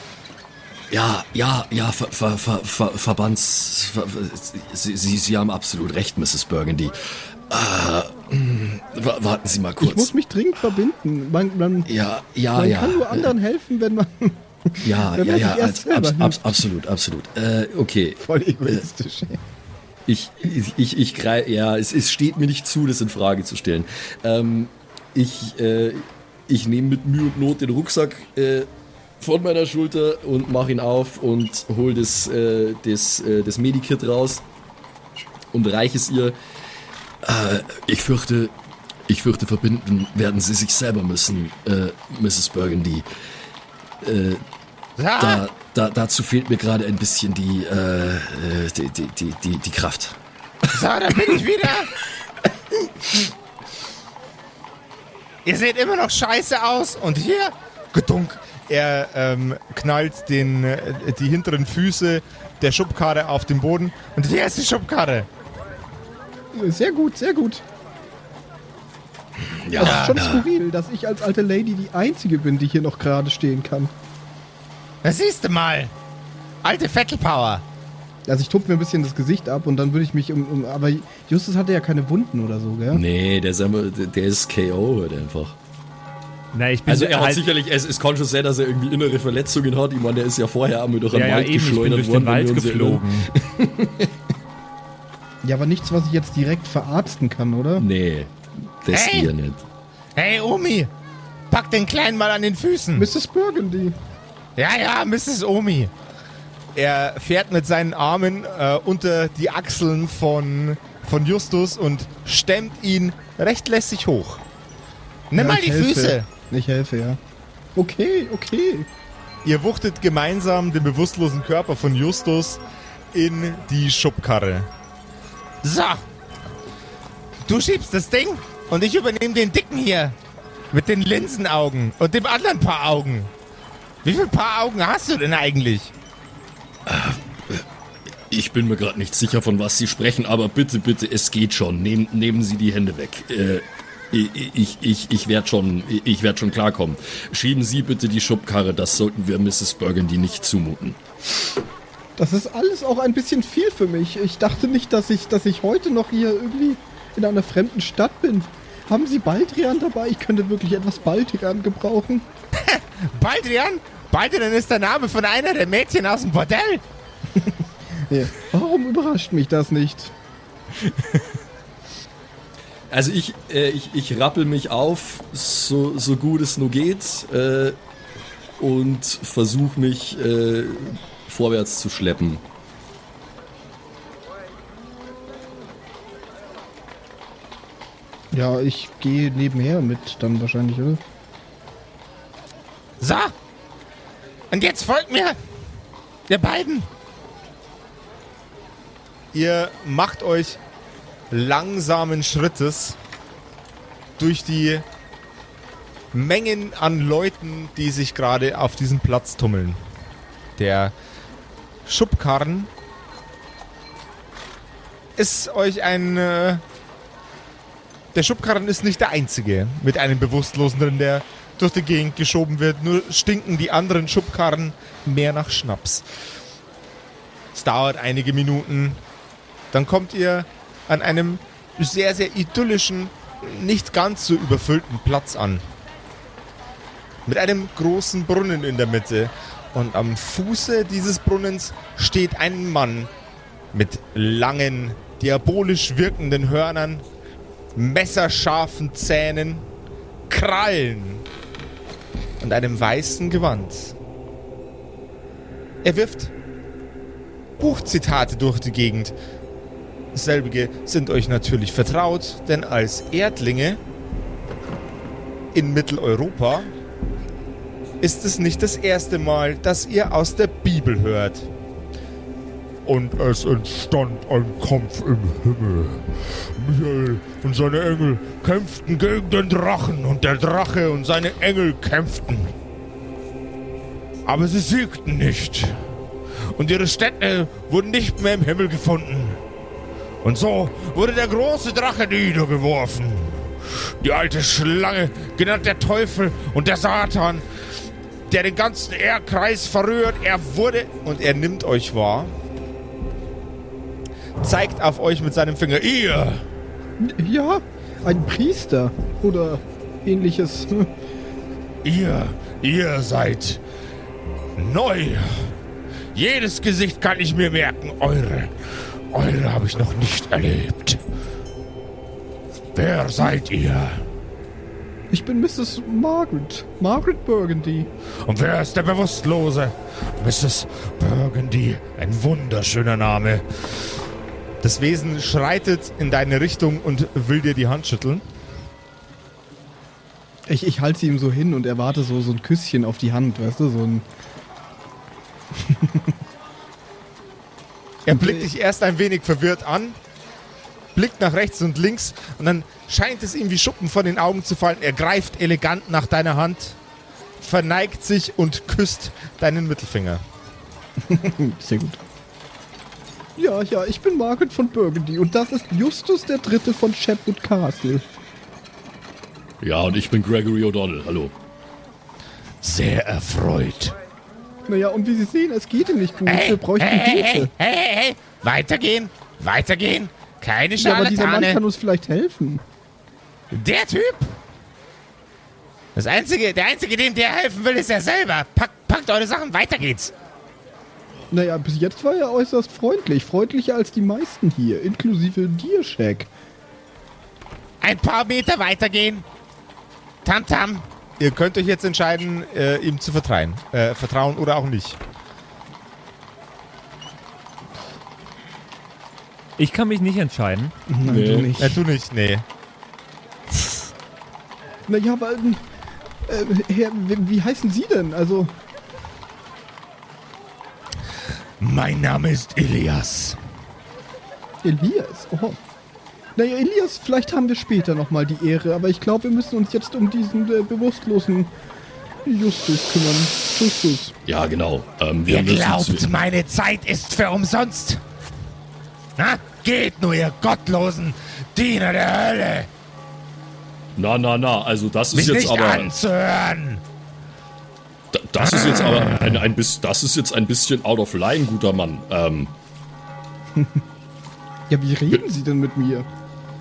Ja, ja, ja, Ver, Ver, Ver, Ver, Verbands... Ver, Sie, Sie, Sie haben absolut recht, Mrs. Burgundy. Äh, wa- warten Sie mal Ich muss kurz. mich dringend verbinden. Man, man, Ja, ja, man ja. kann nur anderen helfen, wenn man äh, Ja, [LAUGHS] wenn ja, man ja, selber abs, hilft. abs, absolut, absolut. Äh, okay, voll egoistisch. ey. ich, ich, ich, ich greif, ja, es, es steht mir nicht zu, das in Frage zu stellen. Ähm, ich, äh, ich nehme mit Mühe und Not den Rucksack äh, von meiner Schulter und mache ihn auf und hole das, äh, das, äh, das Medikit raus und reiche es ihr. Äh, ich fürchte, ich fürchte, verbinden werden sie sich selber müssen, äh, Mrs. Burgundy. Äh, Ja, da, da, dazu fehlt mir gerade ein bisschen die, äh, äh, die, die, die, die, die Kraft. so, da bin ich wieder. Ihr seht immer noch scheiße aus. Und hier, gedunk. Er ähm, knallt den, äh, die hinteren Füße der Schubkarre auf den Boden. Und hier ist die Schubkarre. Sehr gut, sehr gut. Ja, Das ist schon ja. skurril, dass ich als alte Lady die Einzige bin, die hier noch gerade stehen kann. Da siehst du mal. Alte Vettelpower. Also ich tupfe mir ein bisschen das Gesicht ab und dann würde ich mich um, um... Aber Justus hatte ja keine Wunden oder so, gell? Nee, der ist, einfach, der ist KO halt einfach. Na, ich bin Also er hat halt, sicherlich, es, kann schon sein, dass er irgendwie innere Verletzungen hat. Ich meine, der ist ja vorher einmal durch den ja, ja, Wald bin geschleudert durch worden. den wenn Wald geflogen. [LAUGHS] Ja, aber nichts, was ich jetzt direkt verarzten kann, oder? Nee, das Hey! eher nicht. Hey, Omi. Pack den Kleinen mal an den Füßen. Mrs. Burgundy. Ja, ja, Mrs. Omi. Er fährt mit seinen Armen äh, unter die Achseln von, von Justus und stemmt ihn recht lässig hoch. Nimm Ja, mal die helfe. Füße. Ich helfe, ja. Okay, okay. Ihr wuchtet gemeinsam den bewusstlosen Körper von Justus in die Schubkarre. So. Du schiebst das Ding und ich übernehme den Dicken hier. Mit den Linsenaugen und dem anderen Paar Augen. Wie viele Paar Augen hast du denn eigentlich? Ich bin mir gerade nicht sicher, von was Sie sprechen, aber bitte, bitte, es geht schon. Nehmen, nehmen Sie die Hände weg. Äh, ich, ich, ich, werde schon, ich schon klarkommen. Schieben Sie bitte die Schubkarre, das sollten wir Mrs. Burgundy nicht zumuten. Das ist alles auch ein bisschen viel für mich. Ich dachte nicht, dass ich, dass ich heute noch hier irgendwie in einer fremden Stadt bin. Haben Sie Baldrian dabei? Ich könnte wirklich etwas Baldrian gebrauchen. [LAUGHS] Baldrian? Baldrian ist der Name von einer der Mädchen aus dem Bordell. [LAUGHS] Ja. Warum überrascht mich das nicht? [LAUGHS] Also ich, äh, ich, ich rappel mich auf, so, so gut es nur geht, äh, und versuche mich äh, vorwärts zu schleppen. Ja, ich gehe nebenher mit dann wahrscheinlich, oder? So. Und jetzt folgt mir. Ihr beiden. Ihr macht euch langsamen Schrittes durch die Mengen an Leuten, die sich gerade auf diesem Platz tummeln. Der Schubkarren ist euch ein. Äh, der Schubkarren ist nicht der einzige mit einem Bewusstlosen drin, der durch die Gegend geschoben wird. Nur stinken die anderen Schubkarren mehr nach Schnaps. Es dauert einige Minuten. Dann kommt ihr an einem sehr, sehr idyllischen, nicht ganz so überfüllten Platz an. Mit einem großen Brunnen in der Mitte. Und am Fuße dieses Brunnens steht ein Mann mit langen, diabolisch wirkenden Hörnern, messerscharfen Zähnen, Krallen und einem weißen Gewand. Er wirft Buchzitate durch die Gegend. Selbige sind euch natürlich vertraut, denn als Erdlinge in Mitteleuropa ist es nicht das erste Mal, dass ihr aus der Bibel hört. Und es entstand ein Kampf im Himmel. Michael und seine Engel kämpften gegen den Drachen und der Drache und seine Engel kämpften. Aber sie siegten nicht. Und ihre Städte wurden nicht mehr im Himmel gefunden. Und so wurde der große Drache niedergeworfen. Die alte Schlange, genannt der Teufel und der Satan, der den ganzen Erdkreis verrührt, er wurde und er nimmt euch wahr, zeigt auf euch mit seinem Finger, ihr, Ja, ein Priester oder ähnliches. ihr, ihr seid neu. Jedes Gesicht kann ich mir merken, eure, eure habe ich noch nicht erlebt. Wer seid ihr? Ich bin Mrs. Margaret. Margaret Burgundy. Und wer ist der Bewusstlose? Mrs. Burgundy, ein wunderschöner Name. Das Wesen schreitet in deine Richtung und will dir die Hand schütteln. Ich, ich halte sie ihm so hin und erwarte so, so ein Küsschen auf die Hand, weißt du, so ein. Er blickt dich erst ein wenig verwirrt an, blickt nach rechts und links und dann scheint es ihm wie Schuppen von den Augen zu fallen. Er greift elegant nach deiner Hand, verneigt sich und küsst deinen Mittelfinger. [LAUGHS] Sehr gut. Ja, ja, ich bin Margaret von Burgundy und das ist Justus der Dritte von Shepwood Castle. Ja, und ich bin Gregory O'Donnell. Hallo. Sehr erfreut. Naja, und wie Sie sehen, es geht ihm nicht gut. Wir bräuchten hey, hey, Hilfe. hey, hey, hey, weitergehen, weitergehen. Keine Ja, aber dieser Mann Scharlatane. kann uns vielleicht helfen. Der Typ? Das einzige, der einzige, dem der helfen will, ist er selber. Packt, packt eure Sachen, weiter geht's. Naja, bis jetzt war er äußerst freundlich. Freundlicher als die meisten hier, inklusive dir, Shaq. Ein paar Meter weitergehen. Tamtam. Ihr könnt euch jetzt entscheiden, äh, ihm zu vertrauen. Äh, vertrauen oder auch nicht. Ich kann mich nicht entscheiden. Nein, Nee. du nicht. Äh, du nicht, nee. Naja, aber, ähm, äh, Herr, wie, wie heißen Sie denn? Also, Mein Name ist Elias. Elias. Oh. Naja, Elias, vielleicht haben wir später nochmal die Ehre, aber ich glaube, wir müssen uns jetzt um diesen äh, bewusstlosen Justus kümmern. Justus. Ja, genau. Ähm, wir Ihr glaubt, meine Zeit ist für umsonst. Na, geht nur, ihr gottlosen Diener der Hölle. Na, na, na. Also das ist Mich jetzt nicht aber. anzuhören. Das ist jetzt aber ein, ein bisschen. Das ist jetzt ein bisschen out of line, guter Mann. Ähm, Ja, wie reden Sie denn mit mir?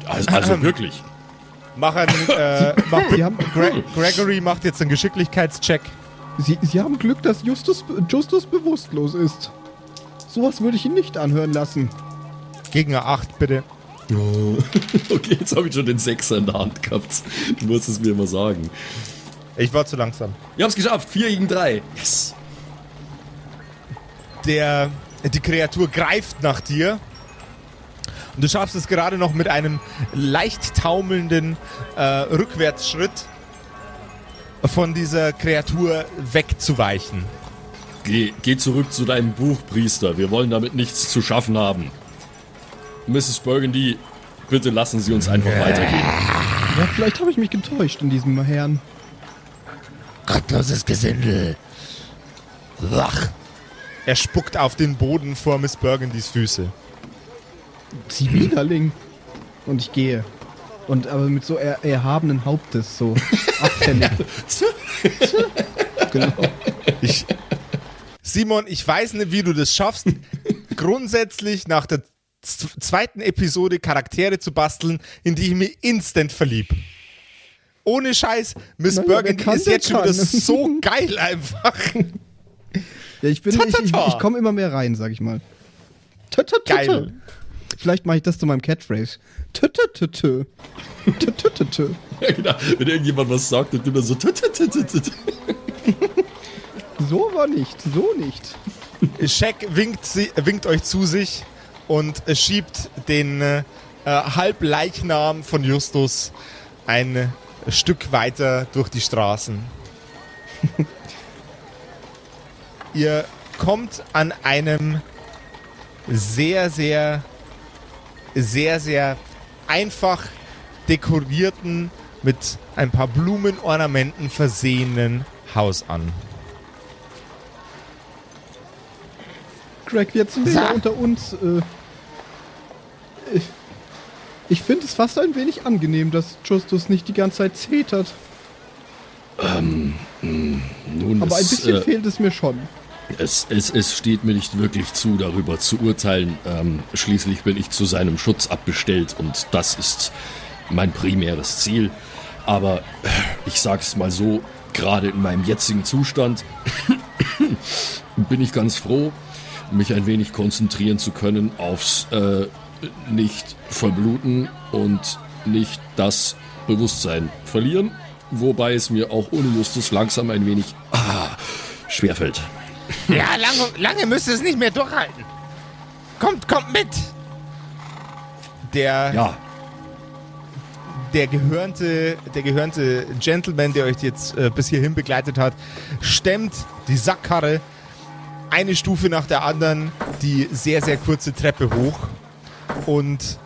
also, also wirklich. Mach einen, [LAUGHS] äh, mach, Sie haben, Gre Gregory macht jetzt einen Geschicklichkeitscheck. Sie, Sie haben Glück, dass Justus, Justus bewusstlos ist. Sowas würde ich ihn nicht anhören lassen. Gegen eine 8, bitte. [LAUGHS] Okay, jetzt habe ich schon den Sechser in der Hand gehabt. Du musst es mir immer sagen. Ich war zu langsam. Haben es geschafft. Vier gegen drei. Yes. Der, die Kreatur greift nach dir. Und du schaffst es gerade noch mit einem leicht taumelnden äh, Rückwärtsschritt von dieser Kreatur wegzuweichen. Geh, geh zurück zu deinem Buch, Priester. Wir wollen damit nichts zu schaffen haben. Mrs. Burgundy, bitte lassen Sie uns einfach weitergehen. Ja, vielleicht habe ich mich getäuscht in diesem Herrn. Gottloses Gesindel. Wach. Er spuckt auf den Boden vor Miss Burgundys Füße. Zivilerling. Und ich gehe. Und aber mit so er erhabenen Hauptes, so [LAUGHS] abfällig. genau. Ich, Simon, ich weiß nicht, wie du das schaffst, grundsätzlich nach der zweiten Episode Charaktere zu basteln, in die ich mich instant verlieb. Ohne Scheiß, Miss Naja, Burgundy ist jetzt schon wieder so [LAUGHS] geil einfach. Ja, ich bin, ich, ich, Tatata. ich komme immer mehr rein, sag ich mal. Geil. Vielleicht mache ich das zu meinem Catchphrase. Tatatata. Tatatata. [LAUGHS] Ja, genau. Wenn irgendjemand was sagt, dann tut er so. tut. So war nicht, so nicht. Shaq winkt, sie, winkt euch zu sich und schiebt den äh, Halbleichnam von Justus ein Stück weiter durch die Straßen. [LAUGHS] Ihr kommt an einem sehr, sehr, sehr, sehr einfach dekorierten, mit ein paar Blumenornamenten versehenen Haus an. Greg, jetzt sind wir Sag. ja unter uns. Äh, ich ich finde es fast ein wenig angenehm, dass Justus nicht die ganze Zeit zetert. Nun, Aber ein es, bisschen äh, fehlt es mir schon. Es, es, es steht mir nicht wirklich zu, darüber zu urteilen. Ähm, schließlich bin ich zu seinem Schutz abbestellt und das ist mein primäres Ziel. Aber äh, ich sag's mal so, gerade in meinem jetzigen Zustand [COUGHS] bin ich ganz froh, mich ein wenig konzentrieren zu können aufs äh, nicht verbluten und nicht das Bewusstsein verlieren. Wobei es mir auch ohne Justus langsam ein wenig ah, schwerfällt. Ja, lange, lange müsst ihr es nicht mehr durchhalten. Kommt, kommt mit! Der, Ja, der, gehörnte, der gehörnte Gentleman, der euch jetzt äh, bis hierhin begleitet hat, stemmt die Sackkarre eine Stufe nach der anderen die sehr, sehr kurze Treppe hoch und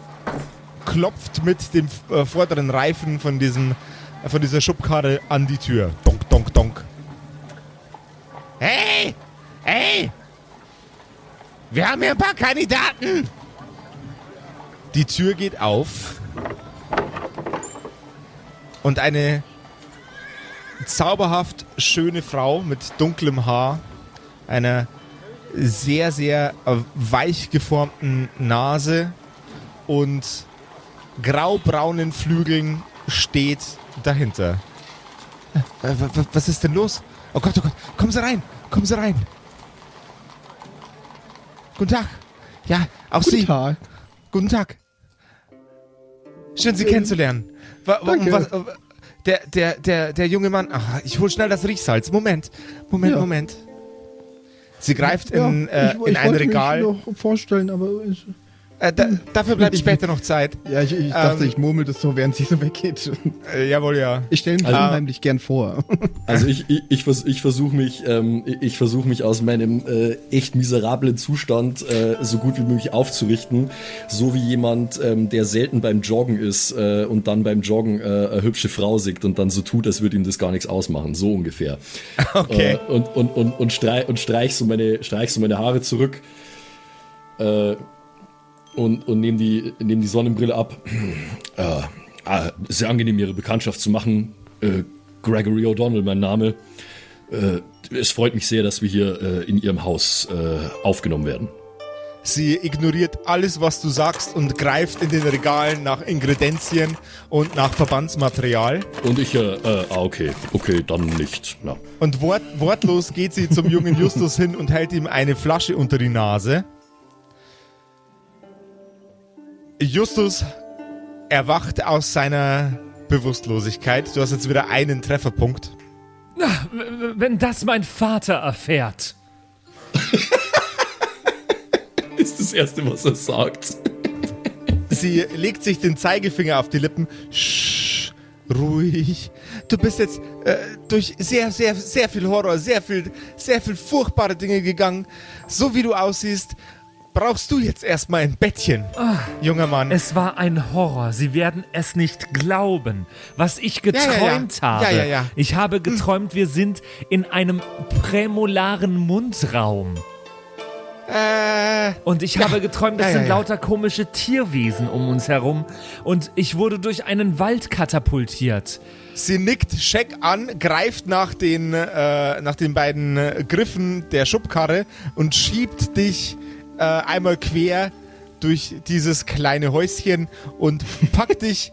klopft mit dem äh, vorderen Reifen von, diesem, äh, von dieser Schubkarre an die Tür. Donk, donk, donk. Hey! Hey! Wir haben hier ein paar Kandidaten! Die Tür geht auf und eine zauberhaft schöne Frau mit dunklem Haar, einer sehr, sehr weich geformten Nase und graubraunen Flügeln steht dahinter. Äh, wa- wa- Was ist denn los? Oh Gott, oh Gott, kommen Sie rein, kommen Sie rein. Guten Tag. Ja, auch Guten Sie. Tag. Guten Tag. Schön, Sie kennenzulernen. Wa danke. was, äh, der, der, der, der junge Mann. Ach, ich hol schnell das Riechsalz. Moment, Moment, Ja. Moment. Sie greift in, Ja, äh, ich, in ich ein wollte Regal. Mich noch vorstellen, aber ich, Äh, da, dafür bleibt [LAUGHS] später noch Zeit. ja, ich, ich dachte, Ähm. ich murmel das so, während sie so weggeht. Äh, jawohl, ja. Ich stelle mich Also- unheimlich gern vor. [LAUGHS] Also ich, ich, ich, vers ich versuche mich, ähm, ich versuche mich aus meinem äh, echt miserablen Zustand äh, so gut wie möglich aufzurichten, so wie jemand, ähm, der selten beim Joggen ist äh, und dann beim Joggen äh, eine hübsche Frau sieht und dann so tut, als würde ihm das gar nichts ausmachen, so ungefähr. [LAUGHS] Okay. Äh, und und und und, streich, und streich so meine streich so meine Haare zurück. Und, und nehme die, nehm die Sonnenbrille ab. [CLEARS THROAT] Äh, äh, sehr angenehm, Ihre Bekanntschaft zu machen. Äh, Gregory O'Donnell, mein Name. Äh, es freut mich sehr, dass wir hier äh, in Ihrem Haus äh, aufgenommen werden. Sie ignoriert alles, was du sagst und greift in den Regalen nach Ingredienzien und nach Verbandsmaterial. Und ich, äh, äh, ah, okay, okay, dann nicht. Na. Und wort, wortlos geht sie zum jungen [LAUGHS] Justus hin und hält ihm eine Flasche unter die Nase. Justus erwacht aus seiner Bewusstlosigkeit. Du hast jetzt wieder einen Trefferpunkt. W- Wenn das mein Vater erfährt. [LAUGHS] Ist das Erste, was er sagt. Sie legt sich den Zeigefinger auf die Lippen. Sch, ruhig. Du bist jetzt äh, durch sehr, sehr, sehr viel Horror, sehr viel, sehr viel furchtbare Dinge gegangen. So wie du aussiehst, brauchst du jetzt erstmal ein Bettchen, junger Mann. Es war ein Horror. Sie werden es nicht glauben, was ich ja. geträumt habe. Ja, ja, ja. Ich habe geträumt, wir sind in einem prämolaren Mundraum. äh, Und ich habe geträumt, es sind lauter komische Tierwesen um uns herum. Und ich wurde durch einen Wald katapultiert. sie nickt Scheck an, greift nach den, äh, nach den beiden Griffen der Schubkarre und schiebt dich äh, einmal quer durch dieses kleine Häuschen und packt dich.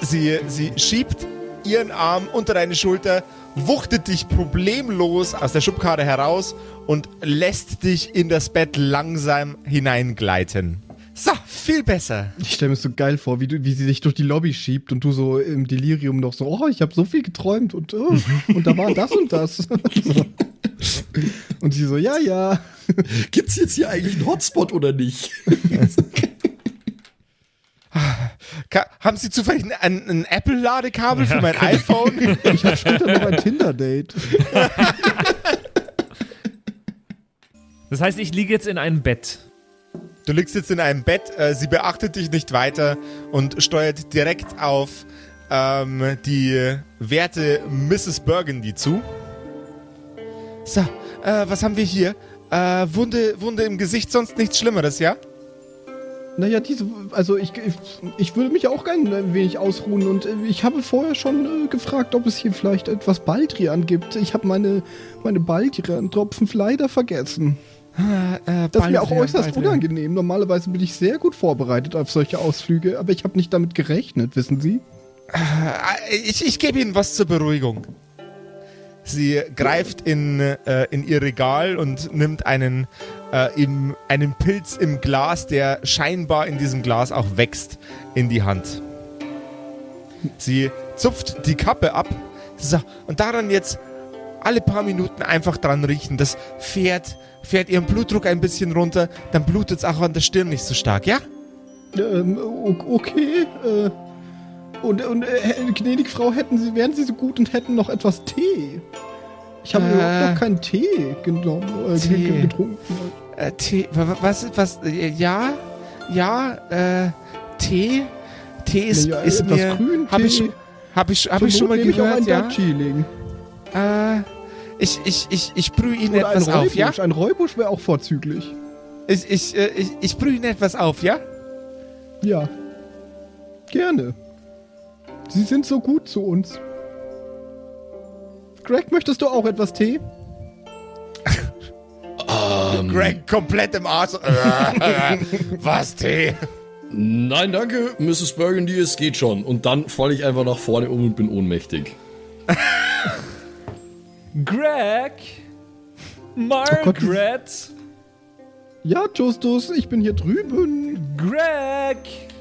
Sie, sie schiebt ihren Arm unter deine Schulter, wuchtet dich problemlos aus der Schubkarre heraus und lässt dich in das Bett langsam hineingleiten. So, viel besser. Ich stelle mir so geil vor, wie, du, wie sie sich durch die Lobby schiebt und du so im Delirium noch so, oh, ich habe so viel geträumt und, oh, und da war das und das. so. [LAUGHS] [LAUGHS] Und sie so, ja, ja. Gibt's jetzt hier eigentlich einen Hotspot oder nicht? Haben Sie zufällig ein, ein Apple-Ladekabel für mein iPhone? [LAUGHS] Ich habe später noch ein Tinder-Date. Das heißt, ich liege jetzt in einem Bett. Du liegst jetzt in einem Bett, äh, sie beachtet dich nicht weiter und steuert direkt auf ähm, die werte Mrs. Burgundy zu. So, äh, was haben wir hier? Äh, Wunde, Wunde im Gesicht, sonst nichts Schlimmeres, ja? Naja, diese, also ich, ich, ich würde mich auch gerne ein wenig ausruhen und äh, ich habe vorher schon äh, gefragt, ob es hier vielleicht etwas Baldrian gibt. Ich habe meine, meine Baldrian-Tropfen leider vergessen. Äh, Das ist mir auch äußerst unangenehm. Normalerweise bin ich sehr gut vorbereitet auf solche Ausflüge, aber ich habe nicht damit gerechnet, wissen Sie? Äh, ich, ich gebe Ihnen was zur Beruhigung. Sie greift in, äh, in ihr Regal und nimmt einen, äh, im, einen Pilz im Glas, der scheinbar in diesem Glas auch wächst, in die Hand. Sie zupft die Kappe ab. So, und daran jetzt alle paar Minuten einfach dran riechen. Das fährt, fährt ihren Blutdruck ein bisschen runter. Dann blutet es auch an der Stirn nicht so stark, ja? Ähm, okay. Äh, und, und äh, gnädige Frau, hätten Sie, wären Sie so gut und hätten noch etwas Tee? Ich habe Äh, überhaupt noch keinen Tee genommen, äh, Tee. ge- getrunken. Äh, Tee, wa- wa- was, was, äh, ja, ja, äh, Tee, Tee ist, Ja, ist mir, Grüntee. hab ich, hab ich, hab ich schon mal ich gehört, ein ja. Darjeeling. Äh, ich, ich, ich, ich brühe Ihnen Oder etwas auf, ja? Ein Räubusch wäre auch vorzüglich. Ich, ich, äh, ich, ich brühe Ihnen etwas auf, ja? Ja. Gerne. Sie sind so gut zu uns. Greg, möchtest du auch etwas Tee? Greg komplett im Arsch. [LAUGHS] was, Tee? Nein, danke, Mrs. Burgundy, es geht schon. Und dann falle ich einfach nach vorne um und bin ohnmächtig. [LAUGHS] Greg! Oh Margaret! Ja, Justus, ich bin hier drüben. Greg!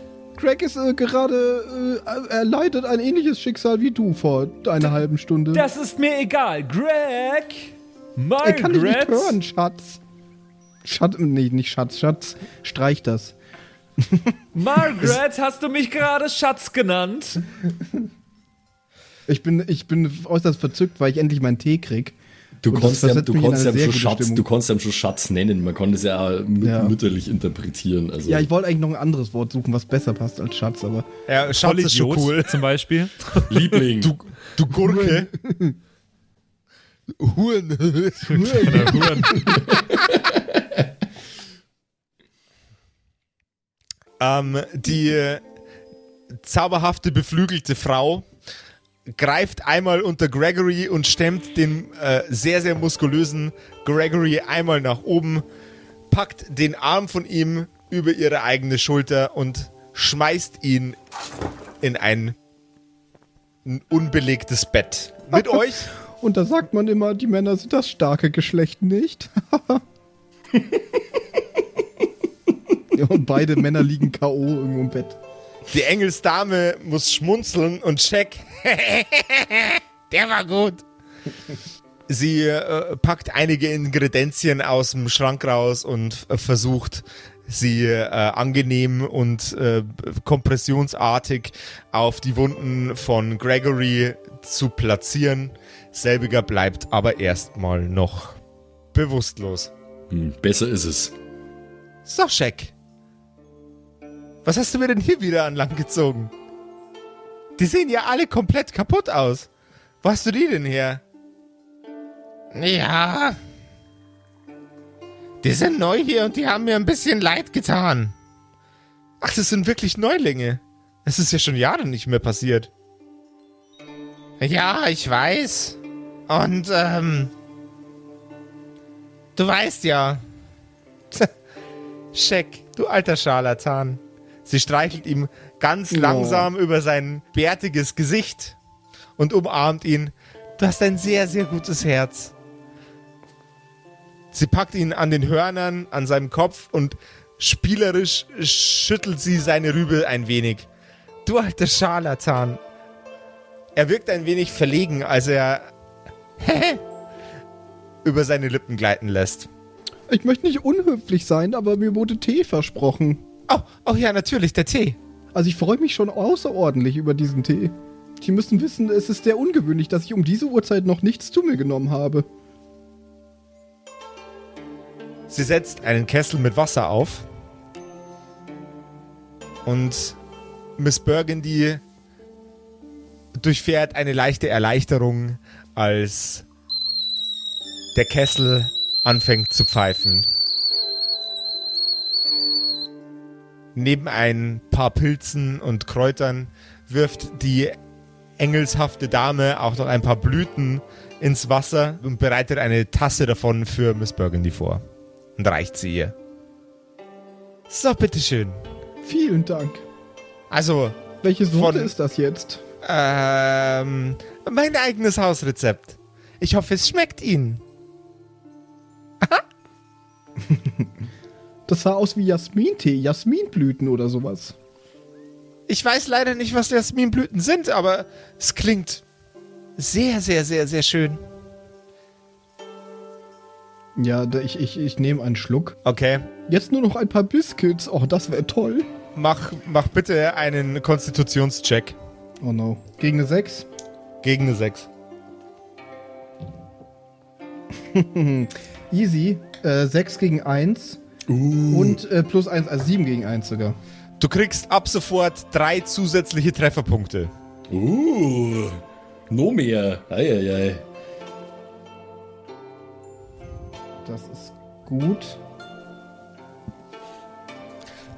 Greg ist äh, gerade, äh, er leidet ein ähnliches Schicksal wie du vor einer halben Stunde. Das ist mir egal. Greg! er kann dich nicht Margaret! hören, Schatz. Schatz, nee, nicht Schatz, Schatz, streich das. [LAUGHS] Margaret, hast du mich gerade Schatz genannt? Ich bin, ich bin äußerst verzückt, weil ich endlich meinen Tee krieg. Du Und konntest ja, du konntest ja gute Schatz, Stimmung. du konntest ja schon Schatz nennen. Man konnte es ja, mü- Ja. mütterlich interpretieren. Also. Ja, ich wollte eigentlich noch ein anderes Wort suchen, was besser passt als Schatz, aber. Ja, Schatz ist schon cool. zum Beispiel. [LAUGHS] Liebling. Du, du Gurke. [LAUGHS] [LAUGHS] Huren. ähm, die äh, zauberhafte, beflügelte Frau greift einmal unter Gregory und stemmt den äh, sehr, sehr muskulösen Gregory einmal nach oben, packt den Arm von ihm über ihre eigene Schulter und schmeißt ihn in ein ein unbelegtes Bett. Mit [LAUGHS] euch Und da sagt man immer, die Männer sind das starke Geschlecht nicht. [LAUGHS] ja, und beide Männer liegen K.O. irgendwo im Bett. Die Engelsdame muss schmunzeln und check. [LAUGHS] Der war gut. Sie äh, packt einige Ingredienzien aus dem Schrank raus und äh, versucht, sie äh, angenehm und äh, kompressionsartig auf die Wunden von Gregory zu platzieren. Selbiger bleibt aber erstmal noch bewusstlos. Hm, besser ist es. So, Scheck. Was hast du mir denn hier wieder an Land gezogen? Die sehen ja alle komplett kaputt aus. Wo hast du die denn her? Ja. Die sind neu hier und die haben mir ein bisschen leid getan. Ach, das sind wirklich Neulinge. Es ist ja schon Jahre nicht mehr passiert. Ja, ich weiß. Und, ähm. Du weißt ja. [LAUGHS] Scheck, du alter Scharlatan. Sie streichelt ihm ganz langsam über sein bärtiges Gesicht und umarmt ihn. Du hast ein sehr, sehr gutes Herz. Sie packt ihn an den Hörnern, an seinem Kopf und spielerisch schüttelt sie seine Rübe ein wenig. Du alter Scharlatan. Er wirkt ein wenig verlegen, als er [LAUGHS] über seine Lippen gleiten lässt. Ich möchte nicht unhöflich sein, aber mir wurde Tee versprochen. Oh, oh ja, natürlich, der Tee. Also ich freue mich schon außerordentlich über diesen Tee. Die müssen wissen, es ist sehr ungewöhnlich, dass ich um diese Uhrzeit noch nichts zu mir genommen habe. Sie setzt einen Kessel mit Wasser auf. Und Miss Burgundy durchfährt eine leichte Erleichterung, als der Kessel anfängt zu pfeifen. Neben ein paar Pilzen und Kräutern wirft die engelshafte Dame auch noch ein paar Blüten ins Wasser und bereitet eine Tasse davon für Miss Burgundy vor und reicht sie ihr. So, bitteschön. Vielen Dank. Also, Welche Sorte Von- ist das jetzt? ähm, mein eigenes Hausrezept. Ich hoffe, es schmeckt Ihnen. [LAUGHS] Das sah aus wie Jasmintee, Jasminblüten oder sowas. Ich weiß leider nicht, was Jasminblüten sind, aber es klingt sehr, sehr, sehr, sehr schön. Ja, ich, ich, ich nehme einen Schluck. Okay, Jetzt nur noch ein paar Biscuits. Oh, das wäre toll. mach, mach bitte einen Konstitutionscheck Oh no. Gegen eine 6? gegen eine 6. [LAUGHS] Easy. Äh, 6 gegen 1. Und äh, plus 1, also 7 gegen 1 sogar. Du kriegst ab sofort drei zusätzliche Trefferpunkte. Uh, no mehr. Eieiei. Das ist gut.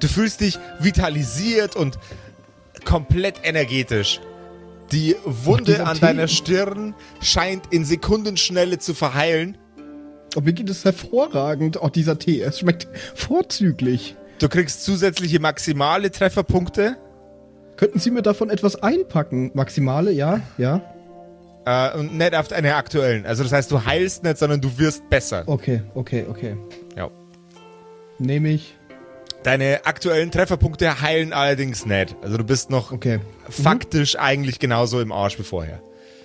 Du fühlst dich vitalisiert und komplett energetisch. Die Wunde an deiner Stirn scheint in Sekundenschnelle zu verheilen. Oh, mir geht es hervorragend. Oh, dieser Tee, es schmeckt vorzüglich. Du kriegst zusätzliche maximale Trefferpunkte. Könnten Sie mir davon etwas einpacken? Maximale, ja, ja. Äh, und nicht auf deine aktuellen. Also das heißt, du heilst nicht, sondern du wirst besser. Okay, okay, okay. Ja. Nehme ich. Deine aktuellen Trefferpunkte heilen allerdings nicht. Also du bist noch Okay. faktisch eigentlich genauso im Arsch wie vorher.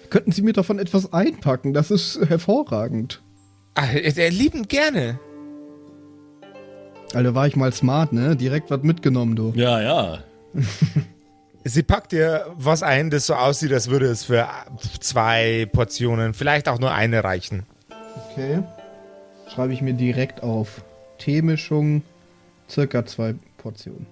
Könnten Sie mir davon etwas einpacken? Das ist hervorragend. Ach, der liebend gerne. Alter, war ich mal smart, ne? Direkt was mitgenommen, du. Ja, ja. [LAUGHS] Sie packt dir was ein, das so aussieht, als würde es für zwei Portionen, vielleicht auch nur eine reichen. Okay. Schreibe ich mir direkt auf. Teemischung, circa zwei Portionen.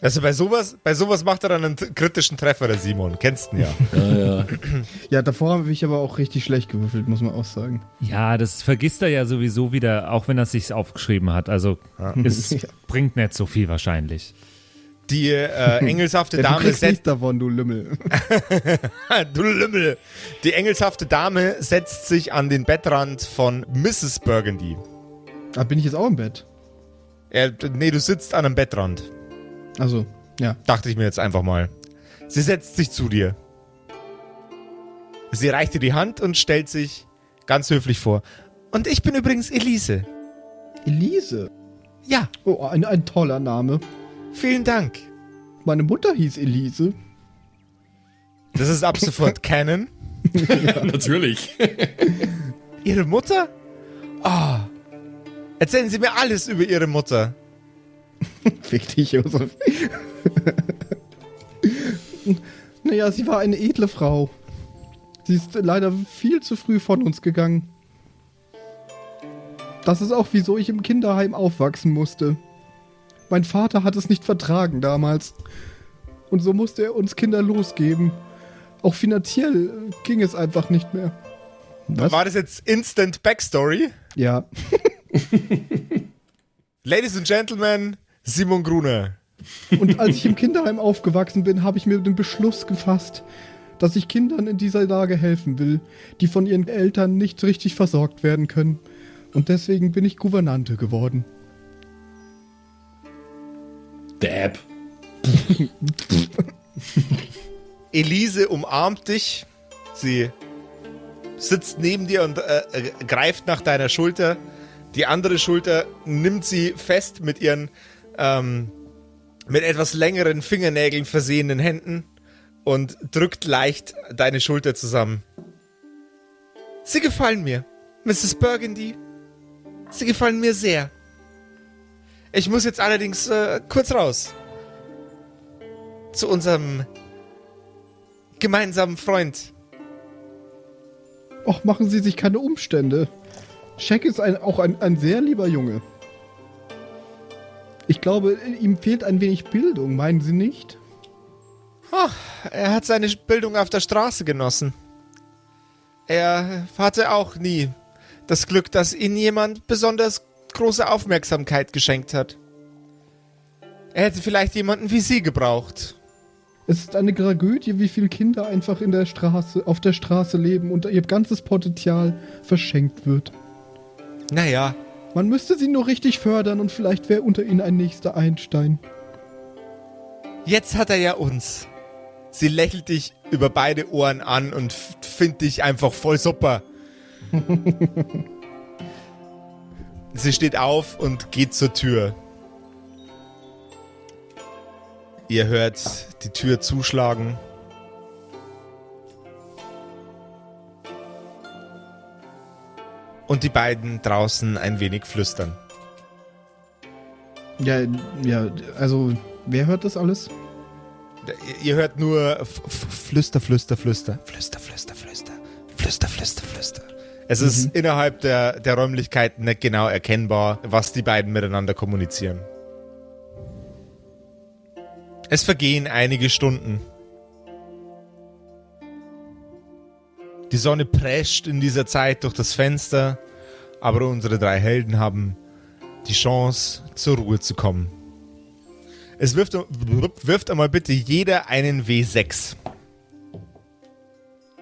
Also bei sowas, bei sowas macht er dann einen kritischen Treffer, der Simon. Kennst du ihn ja. [LAUGHS] Ja, ja. [CLEARS THROAT] Ja, davor habe ich aber auch richtig schlecht gewürfelt, muss man auch sagen. Ja, das vergisst er ja sowieso wieder, auch wenn er es sich aufgeschrieben hat. Also [LAUGHS] es [LAUGHS] Ja. bringt nicht so viel wahrscheinlich. Die äh, engelshafte Ja, Dame setzt. davon, du Lümmel. du Lümmel. Die engelshafte Dame setzt sich an den Bettrand von Mrs. Burgundy. ah, bin ich jetzt auch im Bett? Äh, nee, du sitzt an einem Bettrand. Also, ja. Dachte ich mir jetzt einfach mal. Sie setzt sich zu dir. Sie reicht dir die Hand und stellt sich ganz höflich vor. Und ich bin übrigens Elise. Elise. Ja, Oh, ein, ein toller Name. vielen Dank. Meine Mutter hieß Elise. Das ist ab [LAUGHS] sofort Canon. Natürlich. Ihre Mutter? Ah. Erzählen Sie mir alles über Ihre Mutter. [LAUGHS] Fick dich, Josef. [LAUGHS] naja, sie war eine edle Frau. Sie ist leider viel zu früh von uns gegangen. Das ist auch, wieso ich im Kinderheim aufwachsen musste. Mein Vater hat es nicht vertragen damals. Und so musste er uns Kinder losgeben. Auch finanziell ging es einfach nicht mehr. Was? War das jetzt Instant Backstory? Ja. [LAUGHS] Ladies and Gentlemen, Simon Gruner. Und als ich im Kinderheim aufgewachsen bin, habe ich mir den Beschluss gefasst, dass ich Kindern in dieser Lage helfen will, die von ihren Eltern nicht richtig versorgt werden können. Und deswegen bin ich Gouvernante geworden. Dab. [LAUGHS] Elise umarmt dich. Sie sitzt neben dir und äh, äh, greift nach deiner Schulter. Die andere Schulter nimmt sie fest mit ihren ähm, mit etwas längeren Fingernägeln versehenen Händen und drückt leicht deine Schulter zusammen. Sie gefallen mir, Mrs. Burgundy. Sie gefallen mir sehr. Ich muss jetzt allerdings äh, kurz raus. Zu unserem gemeinsamen Freund. Och, machen Sie sich keine Umstände. Shaq ist ein, auch ein, ein sehr lieber Junge. Ich glaube, ihm fehlt ein wenig Bildung, meinen Sie nicht? Oh, er hat seine Bildung auf der Straße genossen. Er hatte auch nie das Glück, dass ihn jemand besonders große Aufmerksamkeit geschenkt hat. Er hätte vielleicht jemanden wie Sie gebraucht. Es ist eine Tragödie, wie viele Kinder einfach in der Straße, auf der Straße leben und ihr ganzes Potenzial verschenkt wird. Naja, Man müsste sie nur richtig fördern und vielleicht wäre unter ihnen ein nächster Einstein. jetzt hat er ja uns. Sie lächelt dich über beide Ohren an und findet dich einfach voll super. [LAUGHS] Sie steht auf und geht zur Tür. Ihr hört die Tür zuschlagen. Und die beiden draußen ein wenig flüstern. Ja, ja, also, wer hört das alles? Ihr hört nur Flüster, Flüster, Flüster, Flüster, Flüster, Flüster, Flüster, Flüster, Flüster. Es ist innerhalb der, der Räumlichkeiten nicht genau erkennbar, was die beiden miteinander kommunizieren. Es vergehen einige Stunden. Die Sonne prescht in dieser Zeit durch das Fenster, aber unsere drei Helden haben die Chance, zur Ruhe zu kommen. Es wirft, wirft einmal bitte jeder einen W6.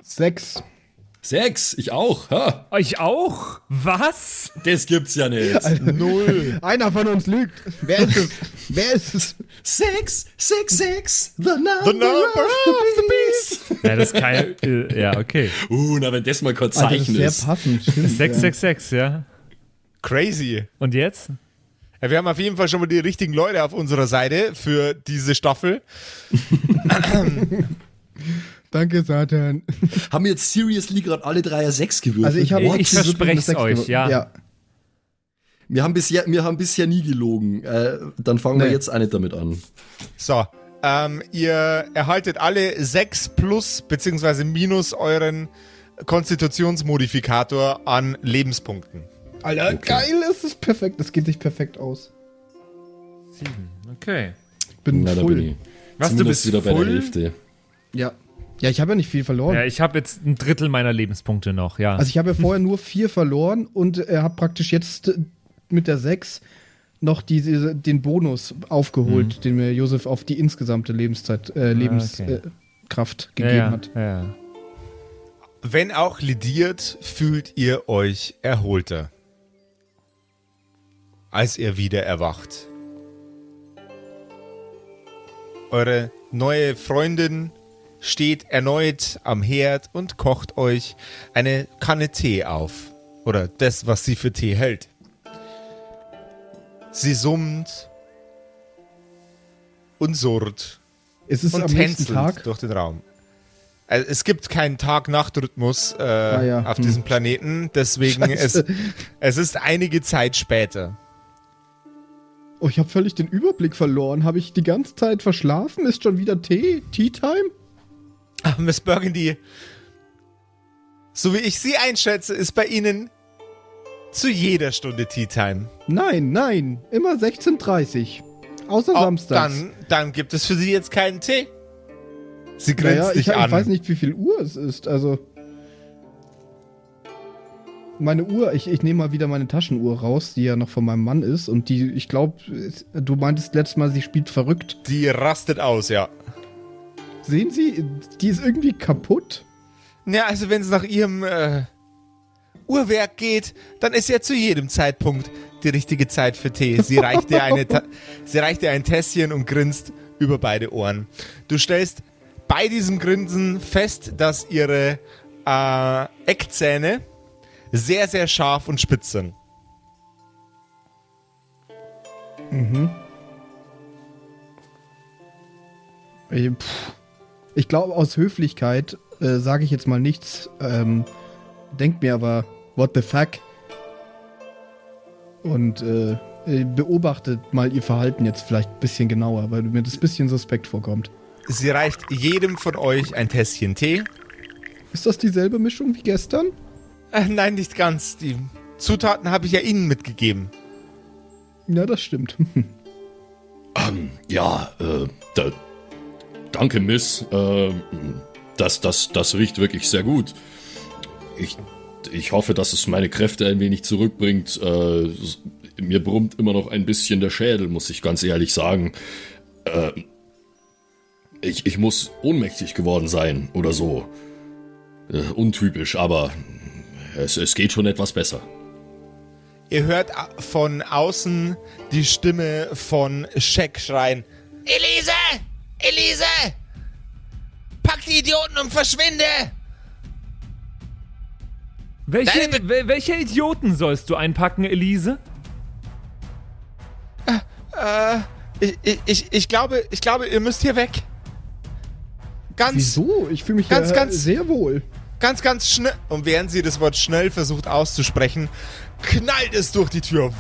Sechs. Sechs, ich auch. Ha, Euch auch? Was? das gibt's ja nicht. [LAUGHS] Null. Einer von uns lügt. Wer ist es? wer ist es? Sechs, sechs, sechs, the number, The number of the beast. Ja, das kann äh, ja, okay. Uh, na, wenn das mal kein Also, das Zeichen ist sehr ist. passend. Stimmt, 666, ja. Crazy. Und jetzt? Ja, wir haben auf jeden Fall schon mal die richtigen Leute auf unserer Seite für diese Staffel. [LAUGHS] Danke, Satan. Haben jetzt seriously gerade alle Dreier sechs gewürfelt? Also ich habe Ich verspreche es euch, ja. ja. wir, haben bisher, wir haben bisher nie gelogen. Äh, dann fangen wir Nee. jetzt auch nicht damit an. So, ähm, ihr erhaltet alle 6 plus beziehungsweise minus euren Konstitutionsmodifikator an Lebenspunkten. Alter, geil, es ist perfekt. Das geht sich perfekt aus. Okay. Bin Na, full. bin ich. Was, du Zumindest bist wieder bei full? der Hälfte. Ja. Ja, ich habe ja nicht viel verloren. Ja, ich habe jetzt ein Drittel meiner Lebenspunkte noch, ja. Also ich habe ja vorher nur vier verloren und äh, habe praktisch jetzt mit der sechs noch diese, den Bonus aufgeholt, den mir Josef auf die insgesamte Lebenszeit, äh, Lebenskraft okay. äh, Kraft ja, gegeben ja, hat. Ja. Wenn auch lidiert, fühlt ihr euch erholter. Als ihr wieder erwacht. Eure neue Freundin steht erneut am Herd und kocht euch eine Kanne Tee auf. Oder das, was sie für Tee hält. Sie summt und surrt Es ist und am tänzelt Tag. durch den Raum. Also es gibt keinen Tag-Nacht-Rhythmus äh, ja. auf Hm. diesem Planeten, deswegen es, Scheiße. es ist einige Zeit später. Oh, ich habe völlig den Überblick verloren. Habe ich die ganze Zeit verschlafen? Ist schon wieder Tee? Tea Time? Ah, Miss Burgundy, so wie ich Sie einschätze, ist bei Ihnen zu jeder Stunde Tea Time. Nein, nein, immer 16.30 Außer Oh, samstags. dann, dann gibt es für sie jetzt keinen Tee. Sie grinst naja, dich ich, an. ich weiß nicht, wie viel Uhr es ist. Also. Meine Uhr, ich, ich nehme mal wieder meine Taschenuhr raus, die ja noch von meinem Mann ist. Und die, ich glaube, du meintest letztes Mal, sie spielt verrückt. Die rastet aus, ja. Sehen Sie, die ist irgendwie kaputt. Ja, also wenn es nach ihrem äh, Uhrwerk geht, dann ist ja zu jedem Zeitpunkt die richtige Zeit für Tee. Sie reicht dir, eine Ta [LAUGHS] sie reicht dir ein Tässchen und grinst über beide Ohren. Du stellst bei diesem Grinsen fest, dass ihre äh, Eckzähne sehr, sehr scharf und spitz sind. Ich, pff, ich glaube, aus Höflichkeit äh, sage ich jetzt mal nichts. Ähm, denkt mir aber, what the fuck? Und äh, äh, beobachtet mal ihr Verhalten jetzt vielleicht ein bisschen genauer, weil mir das ein bisschen suspekt vorkommt. Sie reicht jedem von euch ein Tässchen Tee. Ist das dieselbe Mischung wie gestern? Äh, nein, nicht ganz. Die Zutaten habe ich ja Ihnen mitgegeben. Ja, das stimmt. [LAUGHS] Ja, äh, da, danke, Miss. Äh, das, das, das riecht wirklich sehr gut. Ich, ich hoffe, dass es meine Kräfte ein wenig zurückbringt. Äh, mir brummt immer noch ein bisschen der Schädel, muss ich ganz ehrlich sagen. Äh, ich, ich muss ohnmächtig geworden sein oder so. Äh, untypisch, aber es, es geht schon etwas besser. Ihr hört von außen die Stimme von Shaq schreien. Elise! Elise! Pack die Idioten und verschwinde! Welche, welche Idioten sollst du einpacken, Elise? Ich, ich- ich, ich, glaube, ich glaube, ihr müsst hier weg. Ganz, Wieso? Ich fühle mich Ganz, ja ganz- sehr wohl. ganz, ganz schnell. Und während sie das Wort schnell versucht auszusprechen, knallt es durch die Tür.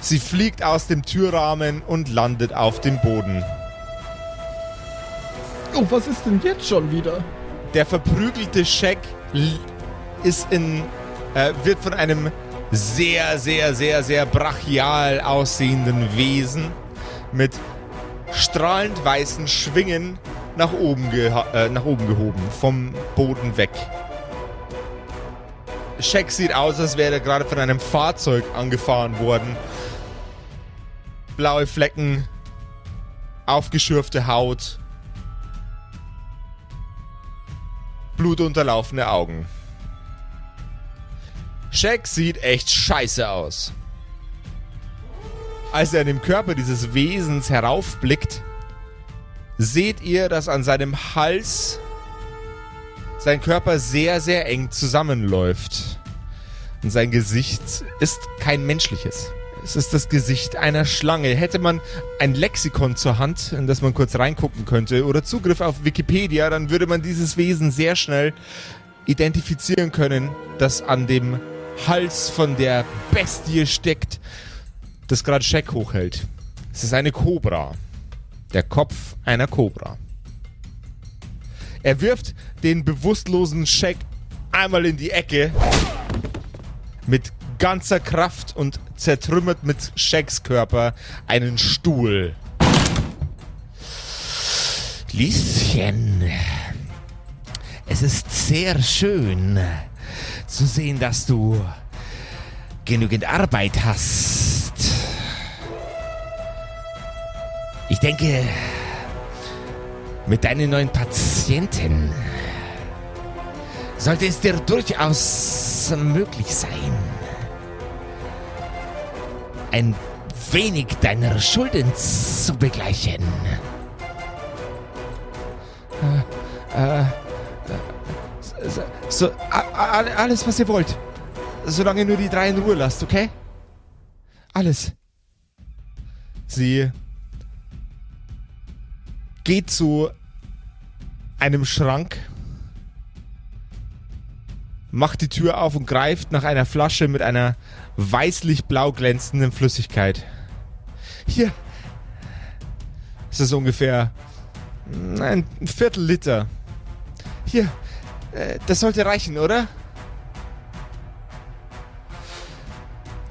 Sie fliegt aus dem Türrahmen und landet auf dem Boden. Oh, was ist denn jetzt schon wieder? Der verprügelte Scheck ist in, äh, wird von einem sehr, sehr, sehr, sehr brachial aussehenden Wesen mit strahlend weißen Schwingen nach oben, äh, nach oben gehoben, vom Boden weg. Scheck sieht aus, als wäre er gerade von einem Fahrzeug angefahren worden. Blaue Flecken, aufgeschürfte Haut, blutunterlaufene Augen. Shaq sieht echt scheiße aus. Als er in den Körper dieses Wesens heraufblickt, seht ihr, dass an seinem Hals sein Körper sehr, sehr eng zusammenläuft. Und sein Gesicht ist kein menschliches. Es ist das Gesicht einer Schlange. Hätte man ein Lexikon zur Hand, in das man kurz reingucken könnte, oder Zugriff auf Wikipedia, dann würde man dieses Wesen sehr schnell identifizieren können, das an dem Hals von der Bestie steckt, das gerade Scheck hochhält. Es ist eine Kobra. Der Kopf einer Kobra. Er wirft den bewusstlosen Scheck einmal in die Ecke mit ganzer Kraft und zertrümmert mit Shacks Körper einen Stuhl. Lieschen, es ist sehr schön zu sehen, dass du genügend Arbeit hast. Ich denke, mit deinen neuen Patienten sollte es dir durchaus möglich sein, ein wenig deiner Schulden zu begleichen. Äh, äh, so, so alles, was ihr wollt. Solange nur die drei in Ruhe lasst, okay? Alles. Sie geht zu einem Schrank, macht die Tür auf und greift nach einer Flasche mit einer weißlich-blau glänzenden Flüssigkeit. Hier. Es ist ungefähr mm, ein Viertel Liter. Hier. Äh, Das sollte reichen, oder?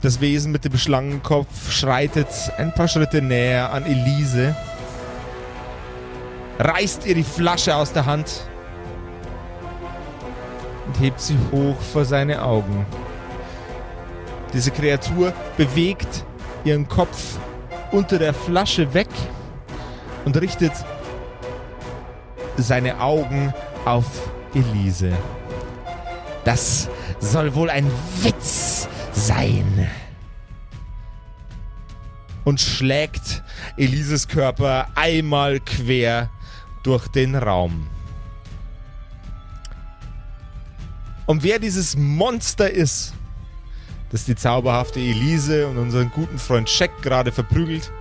Das Wesen mit dem Schlangenkopf schreitet ein paar Schritte näher an Elise, reißt ihr die Flasche aus der Hand und hebt sie hoch vor seine Augen. Diese Kreatur bewegt ihren Kopf unter der Flasche weg und richtet seine Augen auf Elise. Das soll wohl ein Witz sein. Und schlägt Elises Körper einmal quer durch den Raum. Und wer dieses Monster ist, das die zauberhafte Elise und unseren guten Freund Scheck gerade verprügelt,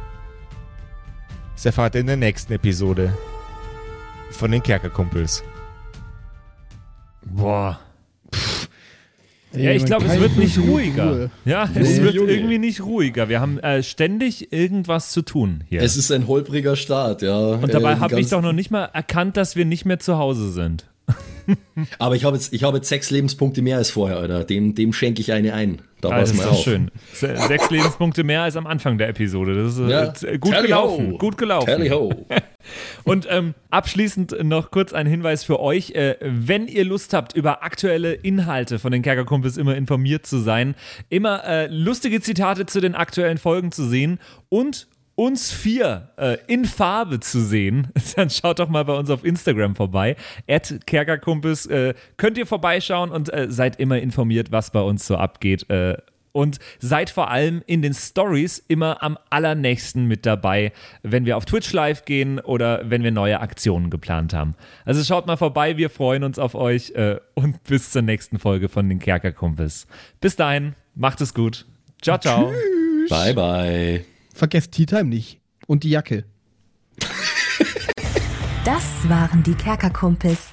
das erfahrt ihr in der nächsten Episode von den Kerkerkumpels. Boah. Ey, Ja, ich glaube, es wird nicht Ruhe. ruhiger. Ja, es Nee, wird Junge. irgendwie nicht ruhiger. Wir haben äh, ständig irgendwas zu tun hier. Es ist ein holpriger Start, ja. Und dabei Äh, die habe ich doch noch nicht mal erkannt, dass wir nicht mehr zu Hause sind. [LAUGHS] Aber ich habe jetzt, ich habe jetzt sechs Lebenspunkte mehr als vorher, Alter. Dem, dem schenke ich eine ein. Da das ist mal auf. schön. Se- Sechs Lebenspunkte mehr als am Anfang der Episode. Das ist äh, Ja. äh, gut gelaufen. Gut gelaufen. Tally ho. [LAUGHS] Und ähm, abschließend noch kurz ein Hinweis für euch. Äh, wenn ihr Lust habt, über aktuelle Inhalte von den Kerkerkumpels immer informiert zu sein, immer äh, lustige Zitate zu den aktuellen Folgen zu sehen und uns vier äh, in Farbe zu sehen, [LAUGHS] dann schaut doch mal bei uns auf Instagram vorbei. At Kerkerkumpels äh, könnt ihr vorbeischauen und äh, seid immer informiert, was bei uns so abgeht. Äh, und seid vor allem in den Stories immer am allernächsten mit dabei, wenn wir auf Twitch live gehen oder wenn wir neue Aktionen geplant haben. Also schaut mal vorbei, wir freuen uns auf euch äh, und bis zur nächsten Folge von den Kerkerkumpels. Bis dahin, macht es gut. Ciao, ciao. Bye, bye. Vergesst Tea Time nicht. Und die Jacke. Das waren die Kerkerkumpels.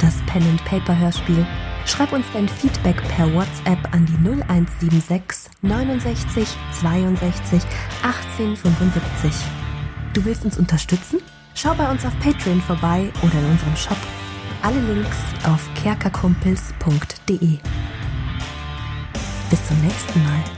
Das Pen and Paper Hörspiel. Schreib uns dein Feedback per WhatsApp an die 0176 69 62 18 75. Du willst uns unterstützen? Schau bei uns auf Patreon vorbei oder in unserem Shop. Alle Links auf kerkerkumpels.de. Bis zum nächsten Mal.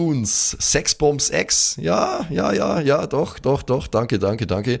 Runes, Sexbombs X, ja, ja, ja, ja, doch, doch, doch, danke, danke, danke.